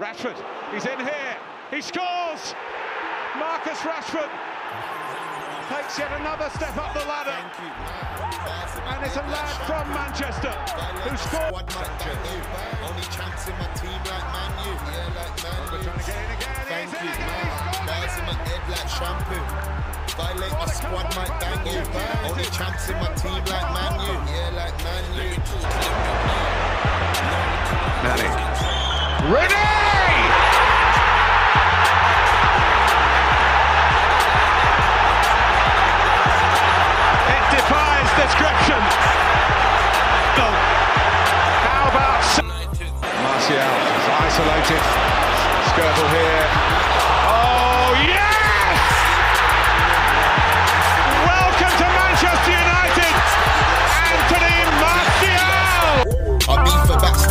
Rashford, he's in here, he scores! Marcus Rashford takes yet another step up the ladder. And it's a lad from Manchester who scored. Only chance in my team like Man U. Yeah, like Man U. Trying to get in again. Thank he's you, in again, he's man. scored Bars in my head like shampoo. Violate my squad, might bang you. Only chance in my team like Man U. Yeah, like Man U. Manny. It defies description. How about Martial is isolated. Skirtle here.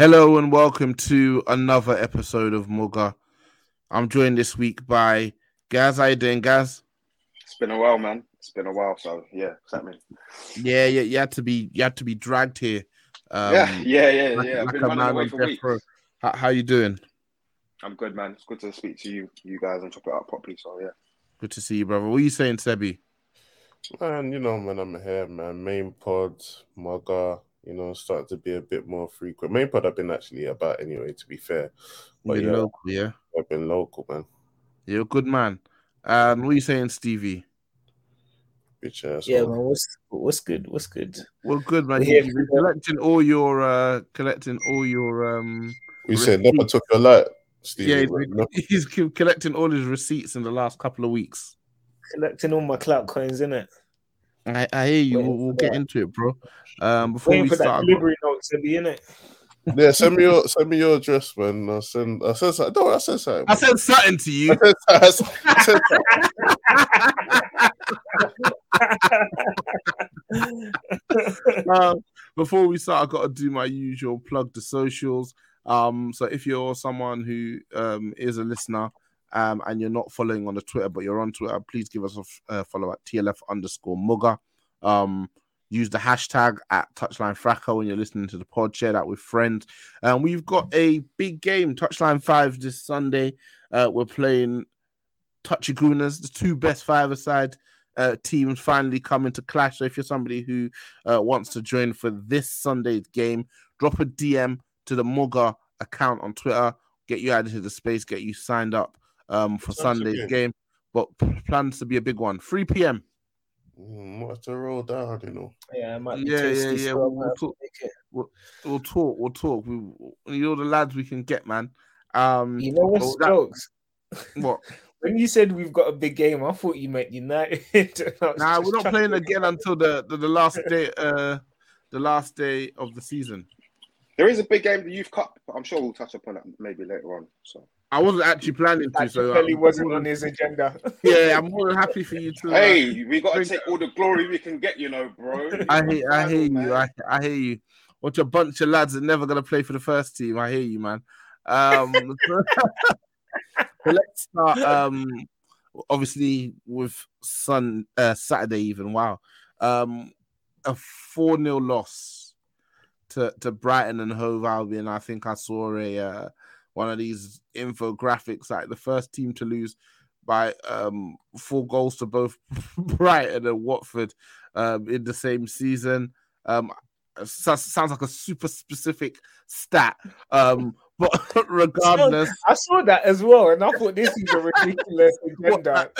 Hello and welcome to another episode of Mugger. I'm joined this week by Gaz. How you doing, Gaz? It's been a while, man. It's been a while, so yeah, exactly. Yeah, yeah, you had to be you had to be dragged here. Um, yeah, yeah, yeah, like- yeah. I've like been running away for weeks. row. How, how you doing? I'm good, man. It's good to speak to you, you guys, and chop it up properly. So yeah, Good to see you, brother. What are you saying, Sebi? Man, you know, man, I'm here, man. Main pod, Mugger, you know, starting to be a bit more frequent. Main pod I've been actually about anyway, to be fair. But You're yeah, local, yeah. I've been local, man. You're a good man. Um, what are you saying, Stevie? Bitch ass. Yeah, man. man. What's what's good? What's good? Well, good man. Yeah, You're collecting all your uh collecting all your um We said never took your light, Steve. yeah, No, he's, he's collecting all his receipts in the last couple of weeks. Collecting all my clout coins, innit? I, I hear you. We'll, we'll get into it, bro. Um, before Waiting we for that start, delivery note to be in it. yeah, send me your send me your address, man. I'll send I said something. No, I said something. I said something to you. I said, I said something. um, before we start, I've got to do my usual plug the socials. Um, so if you're someone who um, is a listener um, and you're not following on the Twitter, but you're on Twitter, please give us a f- uh, follow at TLF underscore Mugger. Um, use the hashtag at Touchline Fracco when you're listening to the pod. Share that with friends. And we've got a big game, Touchline 5 this Sunday. Uh, we're playing Touchy Gooners, the two best five-a-side uh, teams finally coming to clash. So if you're somebody who uh, wants to join for this Sunday's game, drop a DM to the Mugger account on Twitter, get you added to the space, get you signed up um, for Sounds Sunday's game. game. But plans to be a big one. 3 p.m. Mm, What's the roll down, you know? Yeah, it might be Yeah, yeah, yeah, we'll- I'm we'll talk. make it. We'll talk. We'll talk. We, you're the lads we can get, man. Um, You know what's well, that- jokes? what? When you said we've got a big game, I thought you meant United. I Nah, we're not playing again until the, the, the last day. Uh, the last day of the season. there is a big game, the Youth Cup. But I'm sure we'll touch upon it maybe later on. So I wasn't actually planning to, so Kelly wasn't on his agenda. yeah, I'm more than happy for you to. uh, Hey, we got to take all the glory we can get, you know, bro. I hear, I hear you. Man. I, I hear you. What a bunch of lads that never gonna play for the first team. I hear you, man. Um, so let's start. Um, obviously with Sun uh, Saturday even. Wow, um, a four 0 loss to to Brighton and Hove Albion. I think I saw a uh, one of these infographics like the first team to lose by um four goals to both Brighton and Watford um in the same season. Um so- sounds like a super specific stat. Um but regardless, I saw that as well, and I thought this is a ridiculous agenda.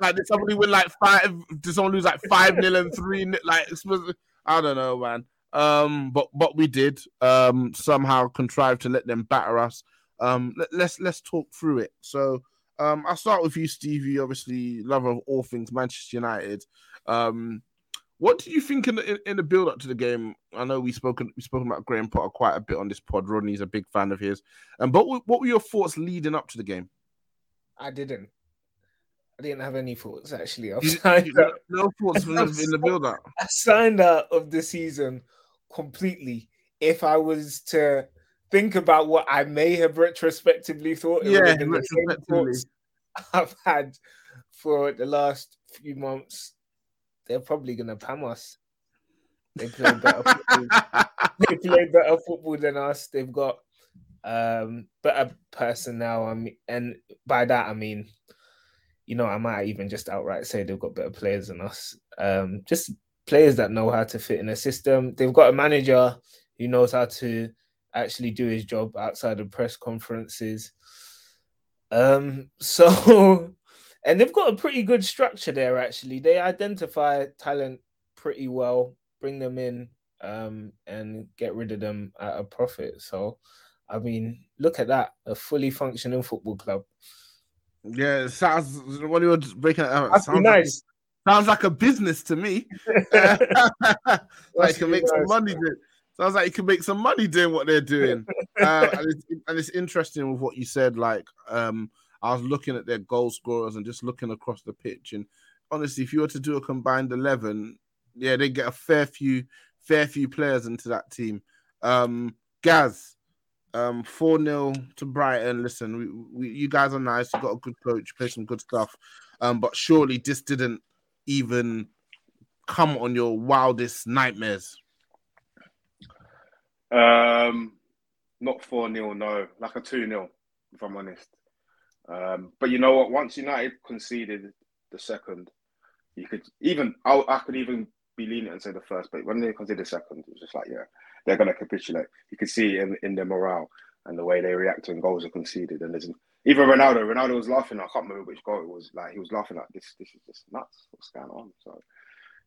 like did somebody win like five did someone lose like five nil and three like it's supposed to- I don't know man. Um but but we did um somehow contrive to let them batter us. Um let, let's let's talk through it. So um I'll start with you, Stevie, obviously lover of all things Manchester United. Um what do you think in the in, in the build up to the game? I know we spoken we spoken about Graham Potter quite a bit on this pod. Rodney's a big fan of his. And but what, what were your thoughts leading up to the game? I didn't. I didn't have any thoughts actually. I've signed up. no thoughts in the build up. I signed out of the season completely. If I was to think about what I may have retrospectively thought, Yeah, have been the same retrospectively. I've had for the last few months. They're probably gonna pam us. They play better football. they play better football than us. They've got um better personnel. I mean, and by that I mean, you know, I might even just outright say they've got better players than us. Um, just players that know how to fit in a system. They've got a manager who knows how to actually do his job outside of press conferences. Um, so and they've got a pretty good structure there actually. They identify talent pretty well, bring them in, um, and get rid of them at a profit. So I mean, look at that, a fully functioning football club. Yeah, it sounds when you were breaking it out. Sounds nice. like, sounds like a business to me. like you can make some money. Sounds like you can make some money doing what they're doing. uh, and, it's, and it's interesting with what you said. Like, um, I was looking at their goal scorers and just looking across the pitch. And honestly, if you were to do a combined eleven, yeah, they get a fair few, fair few players into that team. Um, Gaz, um, four 0 to Brighton. Listen, we, we, you guys are nice. You got a good coach, play some good stuff. Um, but surely this didn't even come on your wildest nightmares. Um, not 4 0, no, like a 2 0, if I'm honest. Um, but you know what? Once United conceded the second, you could even, I, I could even be lenient and say the first, but when they conceded the second, it was just like, yeah, they're going to capitulate. You could see in, in their morale and the way they react when goals are conceded. And there's even Ronaldo, Ronaldo was laughing. I can't remember which goal it was. Like, he was laughing like, this, this is just nuts. What's going on? So,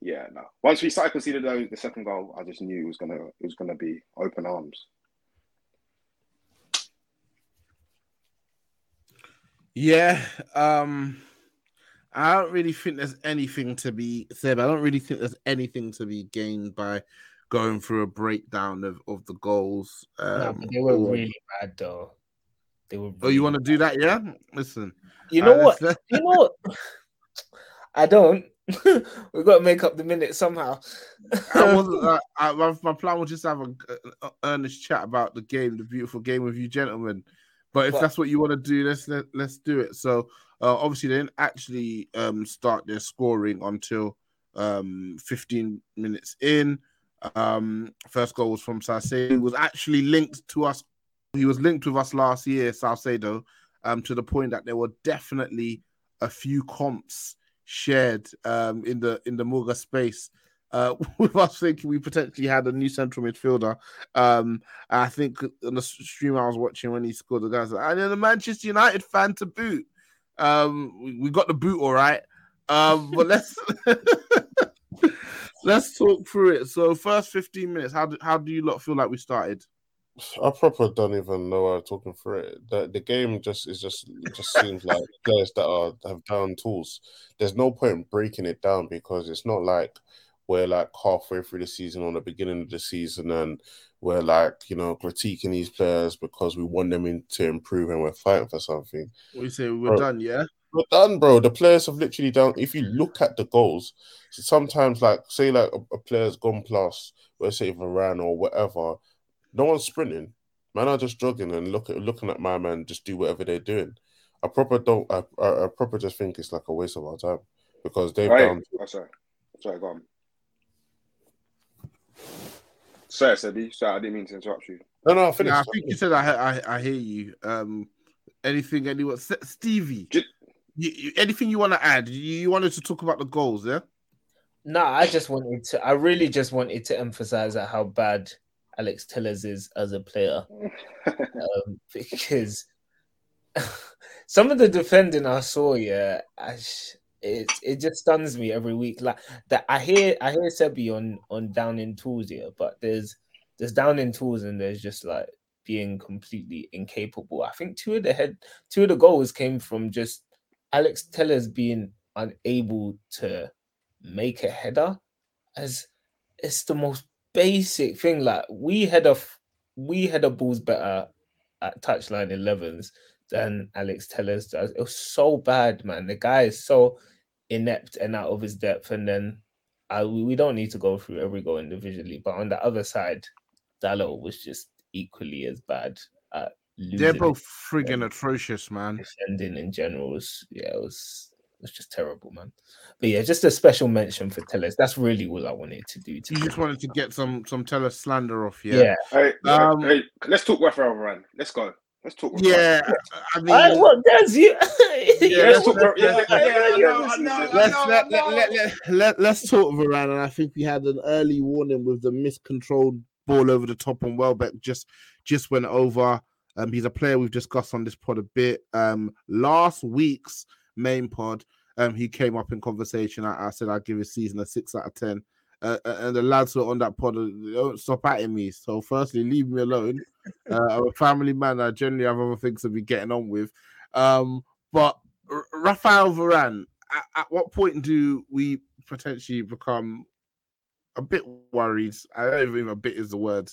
yeah, no. Once we started conceding the, the second goal, I just knew it was gonna it was gonna be open arms. Yeah, um, I don't really think there's anything to be said. I don't really think there's anything to be gained by going through a breakdown of, of the goals. Nah, Um, but they were or- really bad though. They were. Oh, you want to do that? Yeah. Listen. You know uh, what? You know what? I don't. We've got to make up the minute somehow. I wasn't. I, my, my plan was just to have a, a, a earnest chat about the game, the beautiful game with you gentlemen. But if But- that's what you want to do, let's let, let's do it. So uh, obviously they didn't actually um, start their scoring until um, 15 minutes in. Um, first goal was from Caicedo. He was actually linked to us. He was linked with us last year, Caicedo, um, to the point that there were definitely a few comps shared um, in the in the Muga space. Uh, with us thinking we potentially had a new central midfielder. Um, I think on the stream I was watching when he scored, the guys and then a Manchester United fan to boot. Um, we, got the boot all right. Um, but let's let's talk through it. So first 15 minutes, how do, how do you lot feel like we started? I proper don't even know I'm talking through it. The the game just is just just seems like players that are have down tools. There's no point in breaking it down because it's not like we're like halfway through the season or the beginning of the season and we're like, you know, critiquing these players because we want them in, to improve and we're fighting for something. We say we're bro, done, yeah? We're done, bro. The players have literally done. If you look at the goals, sometimes, like, say, like a, a player's gone plus, let's say Varane or whatever, no one's sprinting. Man are just jogging and look at, looking at my man just do whatever they're doing. I proper don't. I, I, I proper just think it's like a waste of our time because they've right. done. Oh, sorry, sorry, go on. Sorry, Sebi. Sorry, I didn't mean to interrupt you. No, no, I finished. I think you said I, I, I hear you. Um, anything, anyone, Stevie? Just, you, you, anything you want to add? You, you wanted to talk about the goals, yeah? No, I just wanted to. I really just wanted to emphasize at how bad Alex Telles is as a player, um, because some of the defending I saw, yeah, I, it it just stuns me every week. Like that, I hear I hear Sebi on on down in tools here, but there's there's down in tools and there's just like being completely incapable. I think two of the head two of the goals came from just Alex Telles being unable to make a header as it's the most basic thing. Like we had a we had a balls better at touchline 11s than Alex Telles does. It was so bad, man. The guy is so inept and out of his depth. And then I, we don't need to go through every goal individually, but on the other side, Dalot was just equally as bad at They're both friggin' atrocious, man. Defending in general was yeah, it was it was just terrible, man. But yeah, just a special mention for Telles. That's really all I wanted to do. To you just wanted to get some some Telles slander off, yeah. Yeah. Hey, um, hey, let's talk Rafael Varane. Let's go. Let's talk. Yeah, I mean, I, what does you? let's talk. Yeah, let's let let's talk Varane, and I think we had an early warning with the miscontrolled ball over the top on Welbeck. Just just went over. Um, he's a player we've discussed on this pod a bit. Um, last week's main pod, um, he came up in conversation. I, I said I'd give his season a six out of ten. Uh, uh, and the lads who are on that pod uh, don't stop at me. So, firstly, leave me alone. Uh, I'm a family man. I generally have other things to be getting on with. Um, but R- Rafael Varane, at, at, what point do we potentially become a bit worried? I don't even a bit is the word.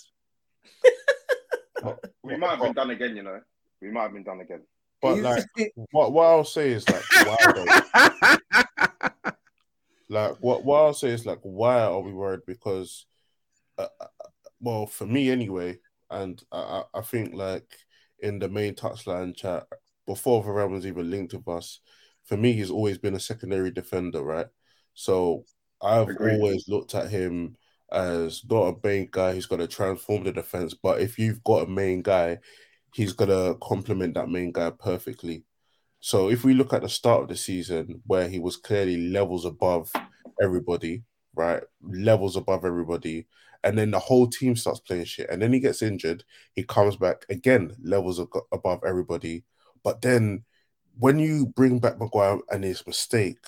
we might have been done again, you know. We might have been done again. But like, what what I'll say is like, why? like, what what I'll say is like, why are we worried? Because, uh, uh, well, for me anyway, and I, I think like in the main touchline chat before Varane was even linked with us, for me he's always been a secondary defender, right? So I've Agreed. always looked at him as not a main guy who's going to transform the defense, but if you've got a main guy, he's to complement that main guy perfectly. So if we look at the start of the season where he was clearly levels above everybody, right? Levels above everybody. And then the whole team starts playing shit. And then he gets injured. He comes back again, levels above everybody. But then when you bring back Maguire and his mistake,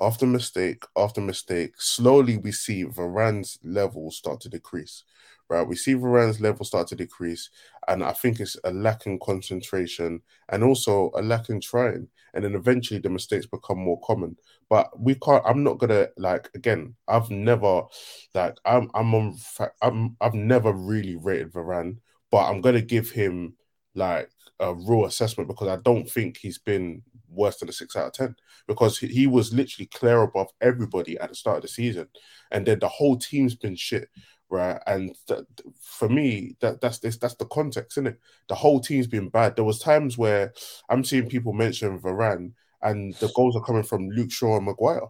after mistake after mistake, slowly we see Varane's levels start to decrease. Right, we see Varane's level start to decrease, and I think it's a lack in concentration and also a lack in trying. And then eventually the mistakes become more common. But we can't. I'm not gonna like again. I've never like I'm I'm on I'm I've never really rated Varane, but I'm gonna give him like a raw assessment because I don't think he's been worse than a six out of ten because he was literally clear above everybody at the start of the season, and then the whole team's been shit, right? And th- for me, that that's this that's the context, isn't it? The whole team's been bad. There was times where I'm seeing people mention Varane, and the goals are coming from Luke Shaw and Maguire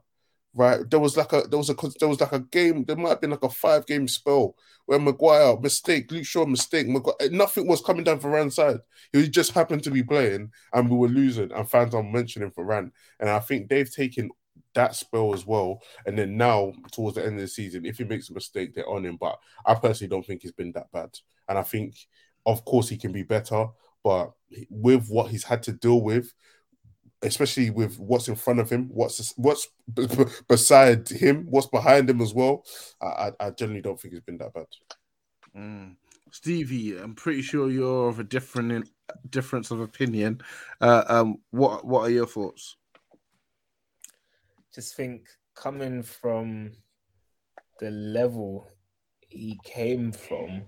right? There was like a there was a there was like a game. There might have been like a five game spell where Maguire mistake, Luke Shaw mistake. Maguire, eh, nothing was coming down Varane's side. He just happened to be playing, and we were losing. And fans are mentioning Varane, and I think they've taken that spell as well. And then now towards the end of the season, if he makes a mistake, they're on him. But I personally don't think he's been that bad. And I think, of course, he can be better. But with what he's had to deal with, especially with what's in front of him, what's what's b- b- beside him, what's behind him as well. I, I generally don't think he's been that bad. Mm. Stevie, I'm pretty sure you're of a different difference of opinion. Uh, um, what what are your thoughts? Just think coming from the level he came from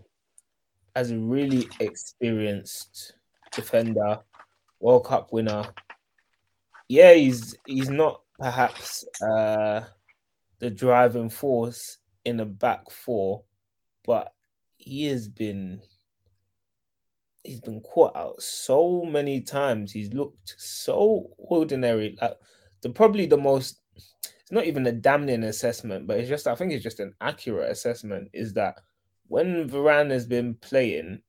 as a really experienced defender, World Cup winner. Yeah, he's he's not perhaps uh, the driving force in the back four, but he has been he's been caught out so many times. He's looked so ordinary. Like the probably the most it's not even a damning assessment, but it's just I think it's just an accurate assessment is that when Varane has been playing,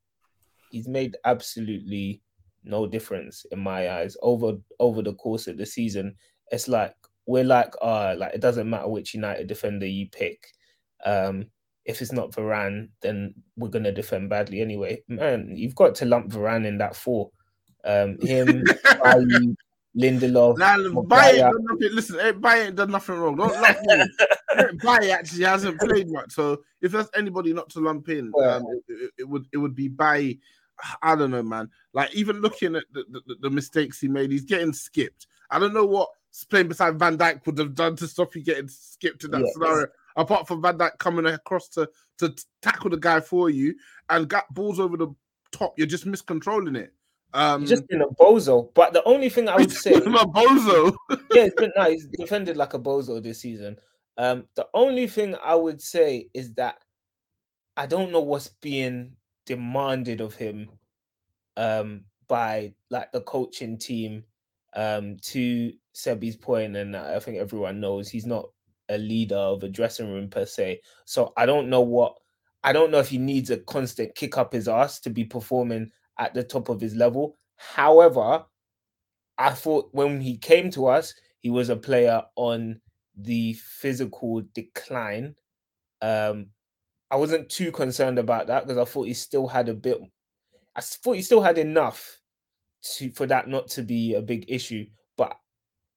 he's made absolutely no difference in my eyes over over the course of the season. It's like we're like, uh, like it doesn't matter which United defender you pick. Um, if it's not Varane, then we're gonna defend badly anyway. Man, you've got to lump Varane in that four. Um, him, Bailly, Lindelof. Nah, done nothing. Listen, Bailly ain't done nothing wrong. Don't lump him. Bailly actually hasn't played much, so if there's anybody not to lump in, um, it, it, would it would be Bailly. I don't know, man. Like even looking at the, the, the mistakes he made, he's getting skipped. I don't know what playing beside Van Dijk would have done to stop you getting skipped in that scenario apart from Van Dijk coming across to to tackle the guy for you and got balls over the top, you're just miscontrolling it. Um, just been a bozo. But the only thing I would say, a bozo. yeah, it's been no, he's defended like a bozo this season. Um, the only thing I would say is that I don't know what's being demanded of him um, by like the coaching team. Um, to Sebi's point, and I think everyone knows he's not a leader of a dressing room per se. So I don't know what I don't know if he needs a constant kick up his ass to be performing at the top of his level. However, I thought when he came to us, he was a player on the physical decline. Um, I wasn't too concerned about that because I thought he still had a bit. I thought he still had enough to for that not to be a big issue. But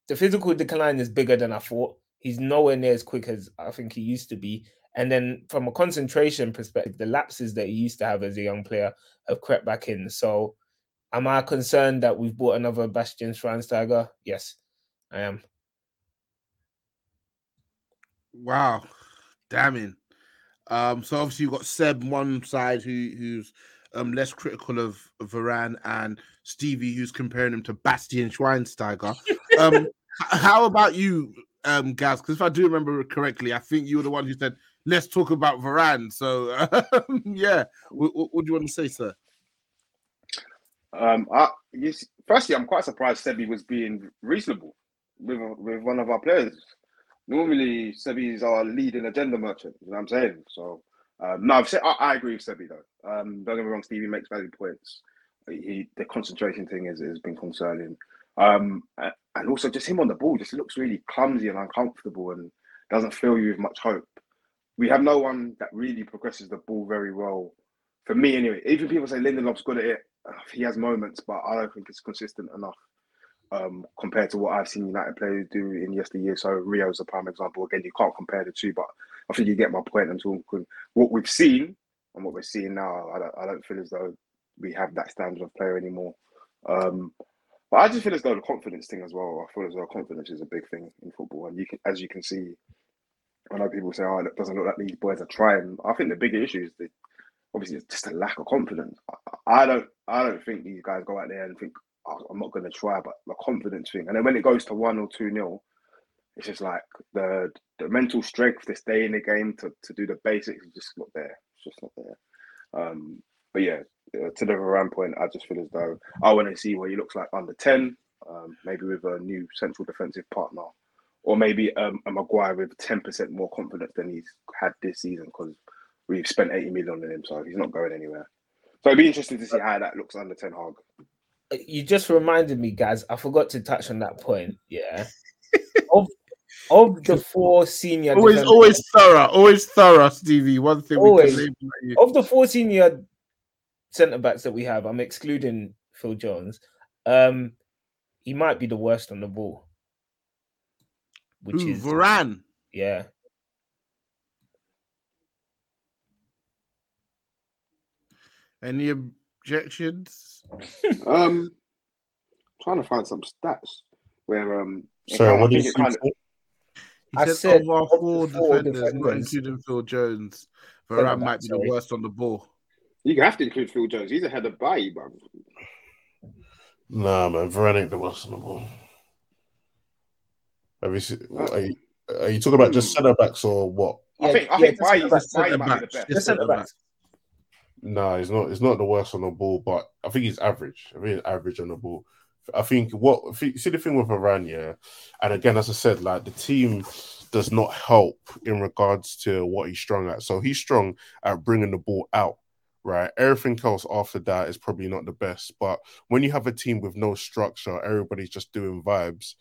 the physical decline is bigger than I thought. He's nowhere near as quick as I think he used to be. And then from a concentration perspective, the lapses that he used to have as a young player have crept back in. So am I concerned that we've bought another Bastian Schweinsteiger? Yes, I am. Wow. Damning. Um, so obviously you've got Seb one side who who's um less critical of, Varane and Stevie who's comparing him to Bastian Schweinsteiger. Um how about you, um, Gaz, because if I do remember correctly, I think you were the one who said, let's talk about Varane. So, um, yeah, what, what, do you want to say, sir? Um, I, you, firstly, I'm quite surprised Sebi was being reasonable with, with one of our players. Normally, Sebi is our leading agenda merchant, you know what I'm saying? So, um, no, I've said, I, I, agree with Sebi, though. Um, don't get me wrong, Stevie makes valid points. He, the concentration thing has, has been concerning. Um, and also just him on the ball just looks really clumsy and uncomfortable and doesn't fill you with much hope. We have no one that really progresses the ball very well. For me, anyway, even people say Lindelof's good at it. He has moments, but I don't think it's consistent enough um, compared to what I've seen United players do in yesteryear. So Rio's a prime example. Again, you can't compare the two, but I think you get my point. And what we've seen and what we're seeing now, I don't, I don't feel as though we have that standard of player anymore. Um, but I just feel as though the confidence thing as well. I feel as though confidence is a big thing in football, and you can, as you can see, I know people say, "Oh, it doesn't look like these boys are trying." I think the bigger issue is that obviously it's just a lack of confidence. I, I don't, I don't think these guys go out there and think, oh, "I'm not going to try," but the confidence thing. And then when it goes to one or two nil, it's just like the the mental strength to stay in the game to, to do the basics is just not there. It's just not there. Um, but yeah, uh, to the Varane point, I just feel as though I want to see what he looks like under 10, um, maybe with a new central defensive partner, or maybe um, a Maguire with 10% more confidence than he's had this season because we've spent 80 million on him, so he's not going anywhere. So it'd be interesting to see how that looks under Ten Hag. Uh, you just reminded me, guys. I forgot to touch on that point. Yeah. of, of the four senior, always, always thorough, always thorough, Stevie. One thing always, of the four senior centre backs that we have, I'm excluding Phil Jones. Um, he might be the worst on the ball. Which Ooh, is Varane. Yeah. Any objections? um, trying to find some stats where um. Sorry, what did you kind of, He I said, said of our four, four defenders, not including Phil Jones, Centre Varane back, might be the worst on the ball. You have to include Phil Jones. He's ahead of Bailly, bro. Nah, man, Varane ain't the worst on the ball. Have you uh, are, you, are you talking about just hmm. centre backs or what? I Yeah, think I yeah, think just Bailly, centre-backs, Bailly might be the best. Just centre backs. Nah, he's not. He's not the worst on the ball, but I think he's average. I think he's average on the ball. I think what I see the thing with Varane, yeah, and again, as I said, like the team does not help in regards to what he's strong at. So he's strong at bringing the ball out, right? Everything else after that is probably not the best. But when you have a team with no structure, everybody's just doing vibes.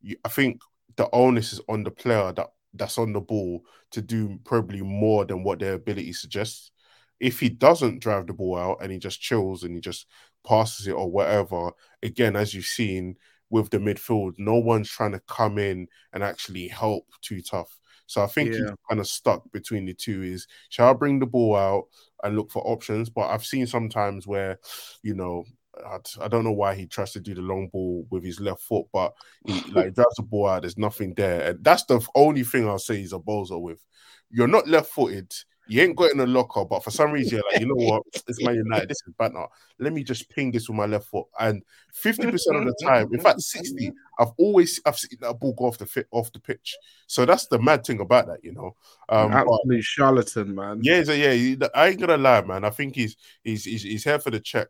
You, I think the onus is on the player that that's on the ball to do probably more than what their ability suggests. If he doesn't drive the ball out and he just chills and he just passes it or whatever, again, as you've seen with the midfield, no one's trying to come in and actually help too tough. So I think he's kind of stuck between the two is shall I bring the ball out and look for options? But I've seen sometimes where, you know, I, I don't know why he tries to do the long ball with his left foot, but he like drives the ball out, there's nothing there. And that's the only thing I'll say he's a bozo with. You're not left footed. You ain't got in a locker, but for some reason, you're like, you know what? It's Man United. This is banter. Let me just ping this with my left foot. And 50% of the time, in fact, 60, I've always I've seen that ball go off the fit off the pitch. So that's the mad thing about that, you know. Um, Absolute charlatan, man. yeah, so yeah, I ain't gonna lie, man. I think he's he's he's, he's here for the check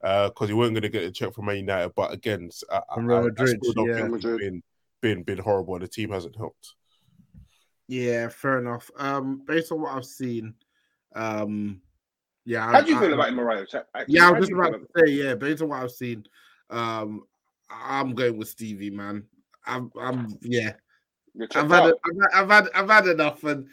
because he wasn't gonna get a check from Man United. But again, I, I, From Real I- I Madrid, still don't yeah. think he's been been been horrible. and The team hasn't helped. Yeah, fair enough. Um, based on what I've seen, um, yeah. How do you I- feel I- about him, Mariah? Yeah, I was just about to say, yeah, based on what I've seen, um, I'm going with Stevie, man. I'm, I'm, yeah. I've had, out. I've had, I've had, I've had enough, and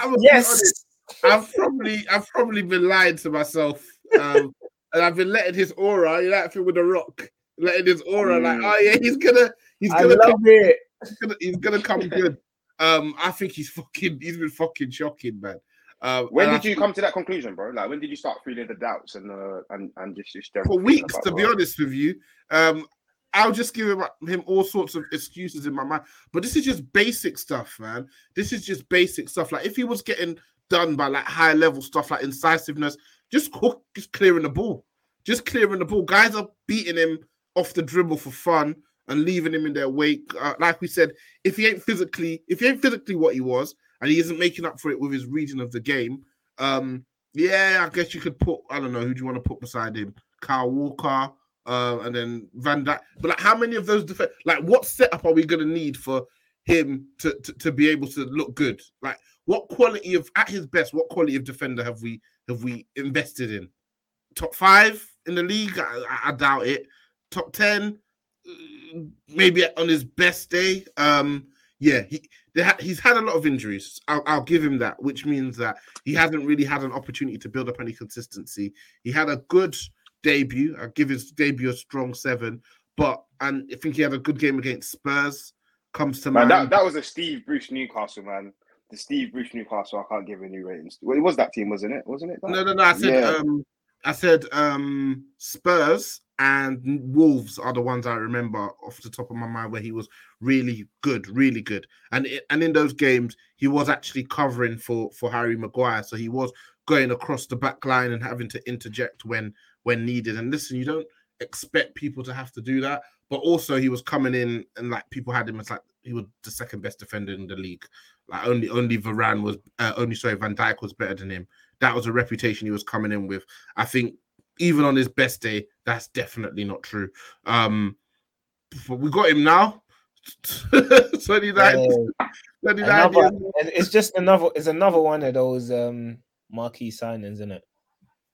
I'm Yes. honest, I've probably, I've probably been lying to myself, um, and I've been letting his aura, you know, that thing with the rock, letting his aura, like, Mm. oh yeah, he's gonna, he's gonna, love come, it. he's gonna, he's gonna come good. Um, I think he's fucking, he's been fucking shocking, man. Um, When and I did you come to that conclusion, bro? Like, when did you start feeling the doubts and uh, and and just just for weeks, to be Varane? honest with you. Um, I'll just give him, him all sorts of excuses in my mind. But this is just basic stuff, man. This is just basic stuff. Like if he was getting done by like high level stuff like incisiveness, just just clearing the ball, just clearing the ball. Guys are beating him off the dribble for fun and leaving him in their wake. Uh, like we said, if he ain't physically, if he ain't physically what he was, and he isn't making up for it with his region of the game, um, yeah, I guess you could put. I don't know who do you want to put beside him, Kyle Walker, uh, and then Van Dijk. But like, how many of those defense? like what setup are we gonna need for him to, to to be able to look good? Like, what quality of at his best? What quality of defender have we have we invested in? Top five in the league? I, I- doubt it. Top ten, uh, maybe on his best day. Um, yeah, he they ha- he's had a lot of injuries. I'll, I'll give him that, which means that he hasn't really had an opportunity to build up any consistency. He had a good debut. I give his debut a strong seven, but and I think he had a good game against Spurs. Comes to Man, mind. that, that was a Steve Bruce Newcastle, man. The Steve Bruce Newcastle, I can't give any ratings. Well, it was that team, wasn't it? Wasn't it? that? no, no, no. I said Yeah. um, I said um, Spurs and Wolves are the ones I remember off the top of my mind where he was really good, really good. And it, and in those games, he was actually covering for for Harry Maguire, so he was going across the back line and having to interject when when needed. And listen, you don't expect people to have to do that, but also he was coming in and like people had him as like he was the second best defender in the league. Like only only Varane was uh, only sorry Van Dijk was better than him. That was a reputation he was coming in with. I think even on his best day, that's definitely not true. Um, but we got him now. 29, Yeah. 29 Another, it's just another. It's another one of those um marquee signings, isn't it?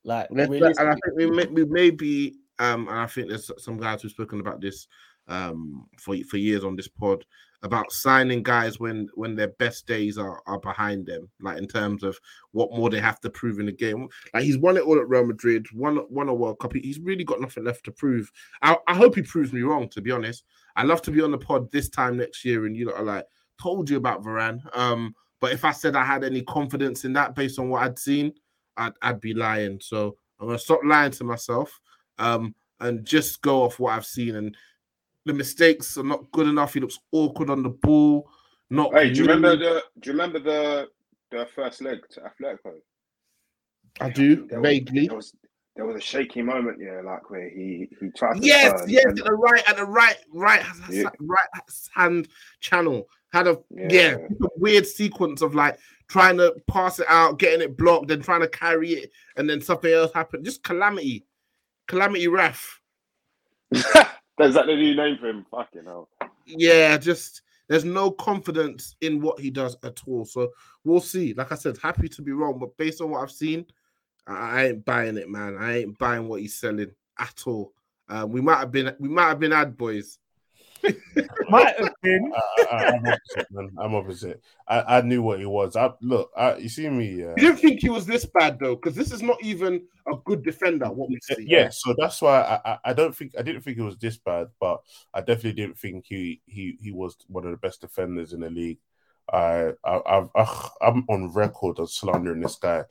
Like, and I think we may, we may be, um, and I think there's some guys who've spoken about this um, for for years on this pod about signing guys when when their best days are, are behind them, like in terms of what more they have to prove in the game. Like he's won it all at Real Madrid, won won a World Cup. He's really got nothing left to prove. I, I hope he proves me wrong. To be honest, I love to be on the pod this time next year, and you know, like told you about Varane. Um, but if I said I had any confidence in that based on what I'd seen, I'd, I'd be lying. So I'm gonna stop lying to myself um, and just go off what I've seen. And the mistakes are not good enough. He looks awkward on the ball. Not Hey, do you remember the? Do you remember the the first leg to Atletico? I do There was, vaguely. there was there was a shaky moment, yeah, like where he he tried to Yes, yes, at the right, at the right, right, Yeah. right hand channel had a yeah, Yeah. a weird sequence of like trying to pass it out, getting it blocked, then trying to carry it, and then something else happened. Just calamity, calamity ref. Is that the new name for him? Fucking hell. Yeah, just there's no confidence in what he does at all. So we'll see. Like I said, happy to be wrong, but based on what I've seen, I ain't buying it, man. I ain't buying what he's selling at all. Um, we might have been, we might have been ad boys. Might have been. I, I'm opposite, man. I'm opposite. I, I knew what he was. I look. I, you see me, yeah. You didn't think he was this bad though, because this is not even a good defender. What we see, Yeah, so that's why I, I, don't think I didn't think it was this bad, but I definitely didn't think he he he was one of the best defenders in the league. I I I've, I'm on record of slandering this guy.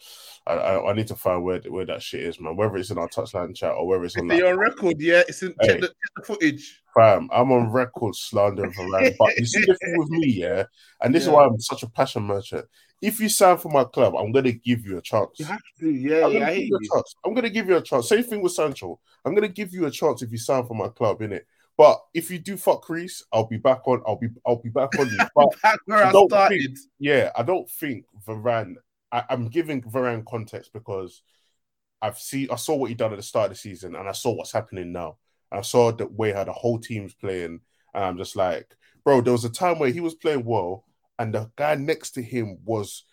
I, I I need to find where where that shit is, man. Whether it's in our touchline chat or whether it's on you're on record, yeah, it's in, Hey. check, the, check the footage. Fam, I'm on record slandering Varane. But you see the thing with me, yeah, and this is why I'm such a passion merchant. If you sign for my club, I'm gonna give you a chance. You have to, yeah, I'm yeah. gonna give you a chance. I'm gonna give you a chance. Same thing with Sancho. I'm gonna give you a chance if you sign for my club, innit? But if you do fuck Reese, I'll be back on. I'll be I'll be back on you. But where I I started. think- yeah, I don't think Varane. I, I'm giving Varane context because I've seen I saw what he done at the start of the season, and I saw what's happening now. I saw the way how the whole team's playing, and I'm just like, bro. There was a time where he was playing well, and the guy next to him was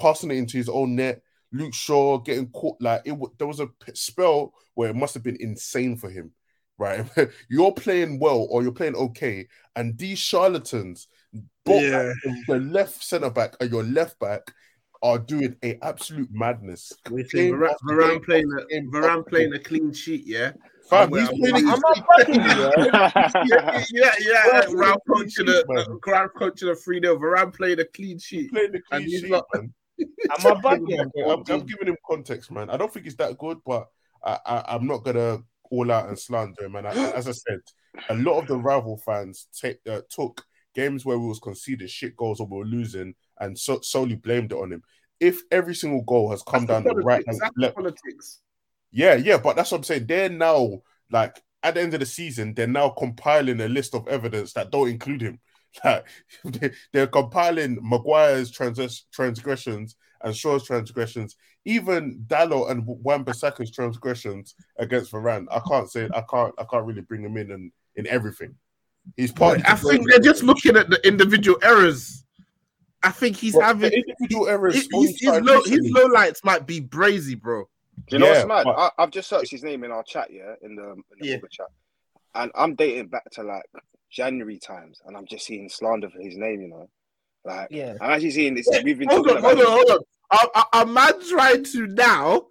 passing it into his own net. Luke Shaw getting caught like it. There was a spell where it must have been insane for him, right? you're playing well or you're playing okay, and these charlatans, both Yeah. the left centre back and your left back are doing a absolute madness. We Varane, after Varane playing a game Varane playing a clean sheet, yeah. Fam, he's playing. I'm not fucking yeah. yeah, yeah, yeah. Varane Varane playing a clean coaching sheet, a man. Coaching a three 0 Varane playing a clean sheet. playing the And clean he's sheet, not- man. Am I bugging? I'm, I'm giving him context, man. I don't think he's that good, but I, I, I'm not gonna all out and slander him. And I, as I said, a lot of the rival fans take, uh, took games where we was conceding shit goals or we were losing and so, solely blamed it on him. If every single goal has come That's down the right politics. hand That's left, politics. yeah, yeah, but that's what I'm saying. They're now like at the end of the season, they're now compiling a list of evidence that don't include him. Like they- they're compiling Maguire's trans- transgressions and Shaw's transgressions, even Dalot and Wan-Bissaka's transgressions against Varane. I can't say I can't I can't really bring him in and in everything. He's part. I think they're just looking at the individual errors. I think he's But having the individual errors. his, only his, low, his recently. low lights might be brazy, bro. Do you know Yeah, what's mad? but- I, I've just searched his name in our chat, yeah, in the, in the Yeah. Chat, and I'm dating back to like January times, and I'm just seeing slander for his name, you know. Like, Yeah. I'm actually seeing this. We've been Hold talking on, hold about on, hold on. A, a, a man trying to now,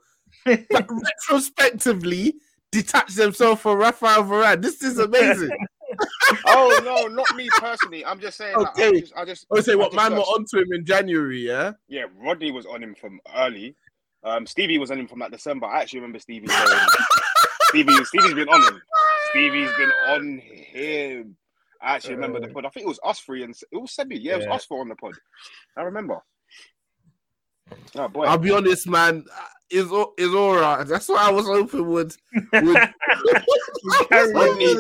but retrospectively, detach themselves from Rafael Varane. This is amazing. Oh no, not me personally. I'm just saying. Like, I Okay. just, I just, I say what just man were searched- onto him in January, yeah. Yeah, Rodney was on him from early. Um, Stevie was on him from like December. I actually remember Stevie saying, Stevie, Stevie's been on him. Stevie's been on him. I actually remember the pod. I think it was us three and it was Sebi. Yeah, it was Yeah. us four on the pod. I remember. Oh boy. I'll be honest, man. Is is all right. That's what I was hoping would. would... Rodney,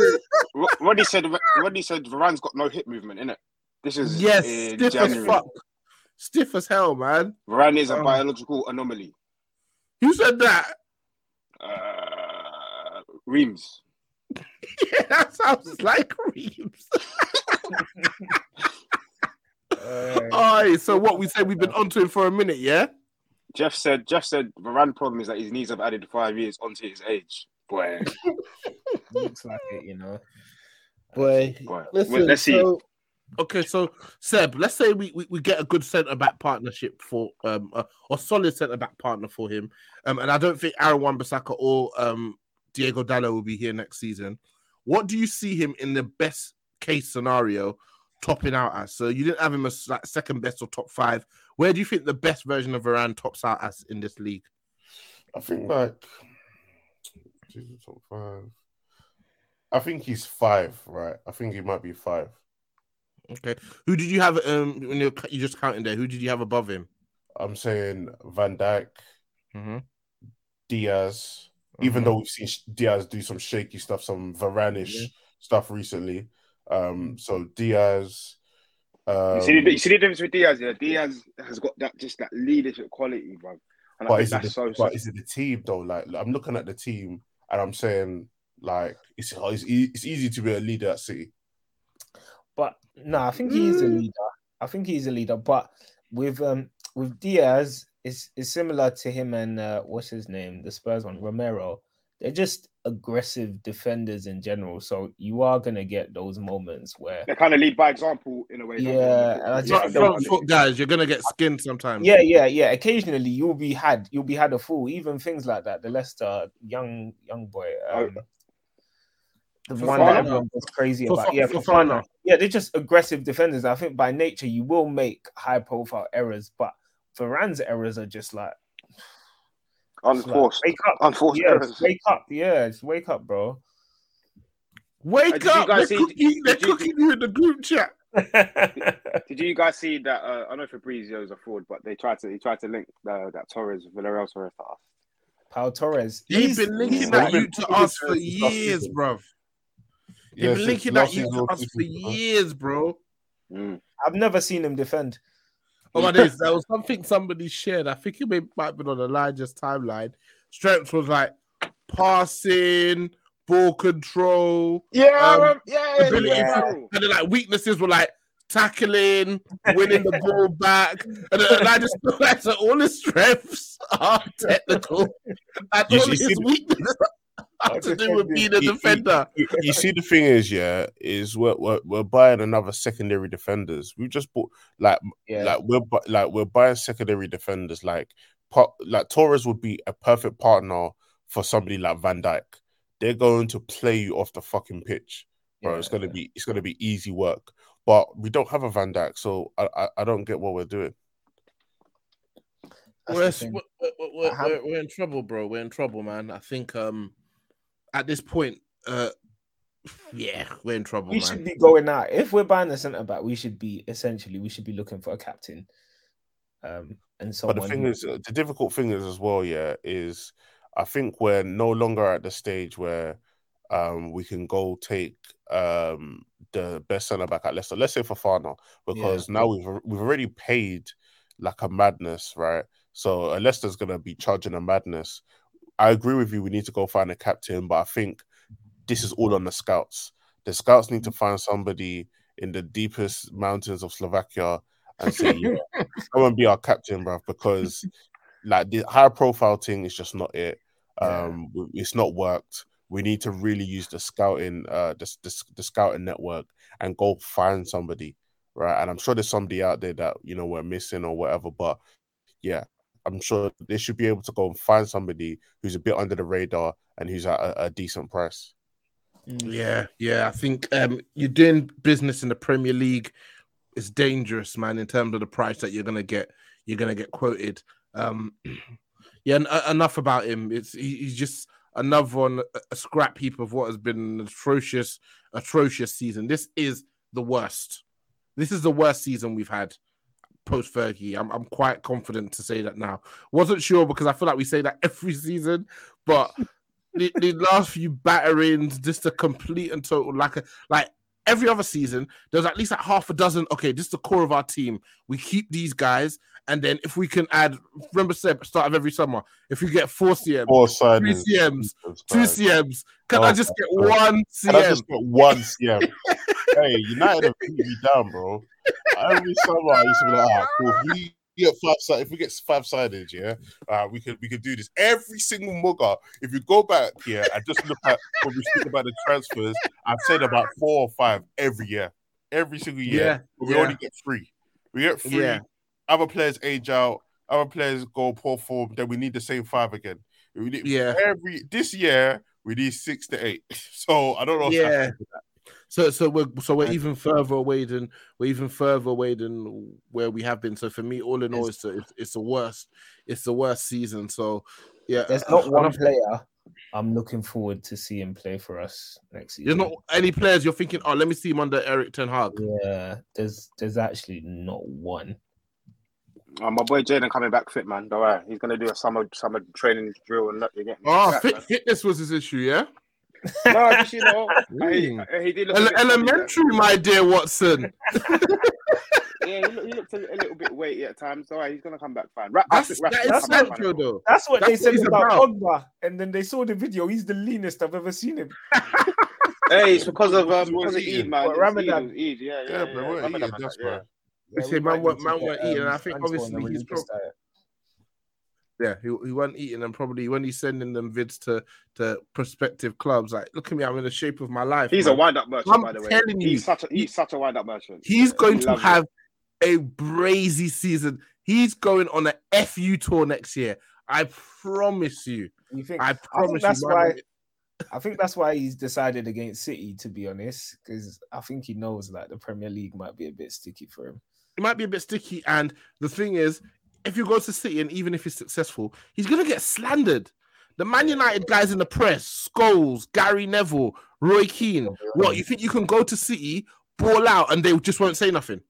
Rodney said Rodney said Varane's got no hip movement in it. This is yes, stiff January. as fuck. Stiff as hell, man. Varane is a Oh. biological anomaly. Who said that? Uh, Reams. Yeah, that sounds like Reeves. All right. so what we said we've been onto him for a minute, yeah? Jeff said Jeff said Varane problem is that his knees have added five years onto his age. Boy, Looks like it, you know. Boy, boy. listen, Well, let's see. so- Okay, so Seb, let's say we, we, we get a good centre back partnership for um a, a solid centre back partner for him. Um, and I don't think Aaron Wan-Bissaka or um Diego Dalot will be here next season. What do you see him in the best case scenario topping out as? So you didn't have him as like second best or top five. Where do you think the best version of Varane tops out as in this league? I think like Jesus, top five. I think he's five, right? I think he might be five. Okay. Who did you have um when you're you just counting there? Who did you have above him? I'm saying Van Dijk, Mm-hmm. Dias. Even though we've seen Dias do some shaky stuff, some Varanish Yeah. stuff recently. Um, so Dias. Um, You see, the, you see the difference with Dias. Yeah, Dias has got that just that leadership quality, bro. And I but think is, it the, so. but is it the team though? Like I'm looking at the team and I'm saying like it's it's, e- it's easy to be a leader at City. But no, I think he's a leader. I think he's a leader. But with um with Dias, it's it's similar to him and uh, what's his name, the Spurs one, Romero. They're just aggressive defenders in general. So you are gonna get those moments where They kind of lead by example in a way. Yeah, and I just Front, don't foot guys, you're gonna get skinned sometimes. yeah, yeah, yeah. Occasionally you'll be had you'll be had a fool, even things like that. The Leicester young young boy. Oh, Um, the Fofana. one that everyone was crazy Fofa- about. Yeah, Fofana. Fofana. Yeah, they're just aggressive defenders. I think by nature you will make high profile errors, but Varane's errors are just like it's like, wake up. Unforced Yeah, errors. wake up. Yeah, just wake up, bro. Wake Uh, did you up! guys They're, see- cooking, they're did cooking you in the group chat. Did you guys see that? Uh, I know Fabrizio's a fraud, but they tried to he tried to link uh, that Torres Villarreal Torres to us. Pau Torres. He's He's- been linking he's that you to us for years, bruv. He's been linking last that you to us for years, bro. I've never seen him defend. Oh my days, there was something somebody shared. I think it may, might have been on Elijah's timeline. Strength was like passing, ball control, Yeah, Um, yeah, ability yeah. and then like weaknesses were like tackling, winning the ball back, and Elijah still like so all his strengths are technical, and You- all his weaknesses have to do with being a You- you- defender. you, you see the thing is, yeah, is we're, we're we're buying another secondary defenders. We just bought like Yeah. like we're like we're buying secondary defenders. Like pa- like Torres would be a perfect partner for somebody like Van Dijk. They're going to play you off the fucking pitch, bro. It's gonna be it's gonna be easy work. But we don't have a Van Dijk, so I I, I don't get what we're doing. We're, we're, we're, we're, I have- we're- we're in trouble, bro. We're in trouble, man. I think um at this point, uh yeah, we're in trouble, we man. should be going out. If we're buying a centre back, we should be essentially we should be looking for a captain. Um and someone But the thing who- is, uh, the difficult thing is as well, yeah, is I think we're no longer at the stage where um we can go take um the best centre back at Leicester. Let's say Fofana, because now we've we've already paid like a madness, right? So uh, Leicester's gonna be charging a madness. I agree with you. We need to go find a captain, but I think this is all on the scouts. The scouts need to find somebody in the deepest mountains of Slovakia and say, yeah, come and be our captain, bro, because like the high profile thing is just not it. Um, w- it's not worked. We need to really use the scouting, uh, the, the, the scouting network and go find somebody, right? And I'm sure there's somebody out there that you know we're missing or whatever, but yeah, I'm sure they should be able to go and find somebody who's a bit under the radar and who's at a, a decent price. Yeah, yeah. I think um, you're doing business in the Premier League is dangerous, man. In terms of the price that you're gonna get, you're gonna get quoted. Um, yeah, en- uh, enough about him. It's he, he's just another one, a scrap heap of what has been an atrocious, atrocious season. This is the worst. This is the worst season we've had post Fergie. I'm I'm quite confident to say that now. Wasn't sure because I feel like we say that every season, but the, the last few batterings, just a complete and total like a like every other season, there's at least like half a dozen. Okay, this is the core of our team. We keep these guys, and then if we can add, remember Seb, start of every summer, if we get four CMs, Four three. CMs, two CMs, can Oh I just get God. one Can I CM? just get one CM? hey, United have beat me down, bro. Every summer I used to be like, ah, cool. If we get five si- if we get five sided, yeah, uh, we could we could do this. Every single mugger, if you go back here and just look at when we speak about the transfers, I've said about four or five every year. Every single year. Yeah, But we yeah. only get three. We get three. Yeah. Other players age out, other players go poor form, then we need the same five again. We need, Yeah. Every this year we need six to eight. So I don't know. Yeah. Happening with that. So so we're so we're even further away than we're even further away than where we have been. So for me, all in all, it's the, it's, it's the worst. It's the worst season. So yeah, There's uh, not one enough- player I'm looking forward to seeing him play for us next There's not any players you're thinking, oh, let me see him under Erik Ten Hag. Yeah, there's there's actually not one. Oh, my boy Jadon coming back fit, man. Don't worry. He's gonna do a summer summer training drill and look, you get me. Oh, Back, fit, fitness was his issue, yeah. No, just you know, he, Mm. he did look a Ele- bit funny elementary, my dear Watson. Yeah, he, look, he looked a, a little bit weighty at times. All right, he's gonna come back fine. Ra- That's, think that Rashford is will fine. Sancho, though. That's what That's they what said about about. Pogba, and then they saw the video. He's the leanest I've ever seen him. Hey, it's because of um, because of wasn't Eid, eating. man. What, Ramadan? Eid, Eid, yeah, yeah, Yeah, yeah. but we're Ramadan, eating, that's yeah. why. They Yeah, say we man might weren't- need man to weren't get, eating, and I um, think Antoine obviously a he's religious prob- diet. Yeah, he, he wasn't eating and probably when he's sending them vids to, to prospective clubs, like, look at me, I'm in the shape of my life. He's a wind-up merchant, I'm by the way. telling you, he's such a he's such a wind-up merchant. He's Yeah, going he to loves it. have a brazy season. He's going on a FU tour next year. I promise you. You think? I I promise think that's you. man. why. I think that's why he's decided against City. To be honest, because I think he knows like the Premier League might be a bit sticky for him. it might be a bit sticky. And the thing is, if he goes to City and even if he's successful, he's to get slandered. The Man United guys in the press, Scholes, Gary Neville, Roy Keane. What you think you can go to City, ball out, and they just won't say nothing?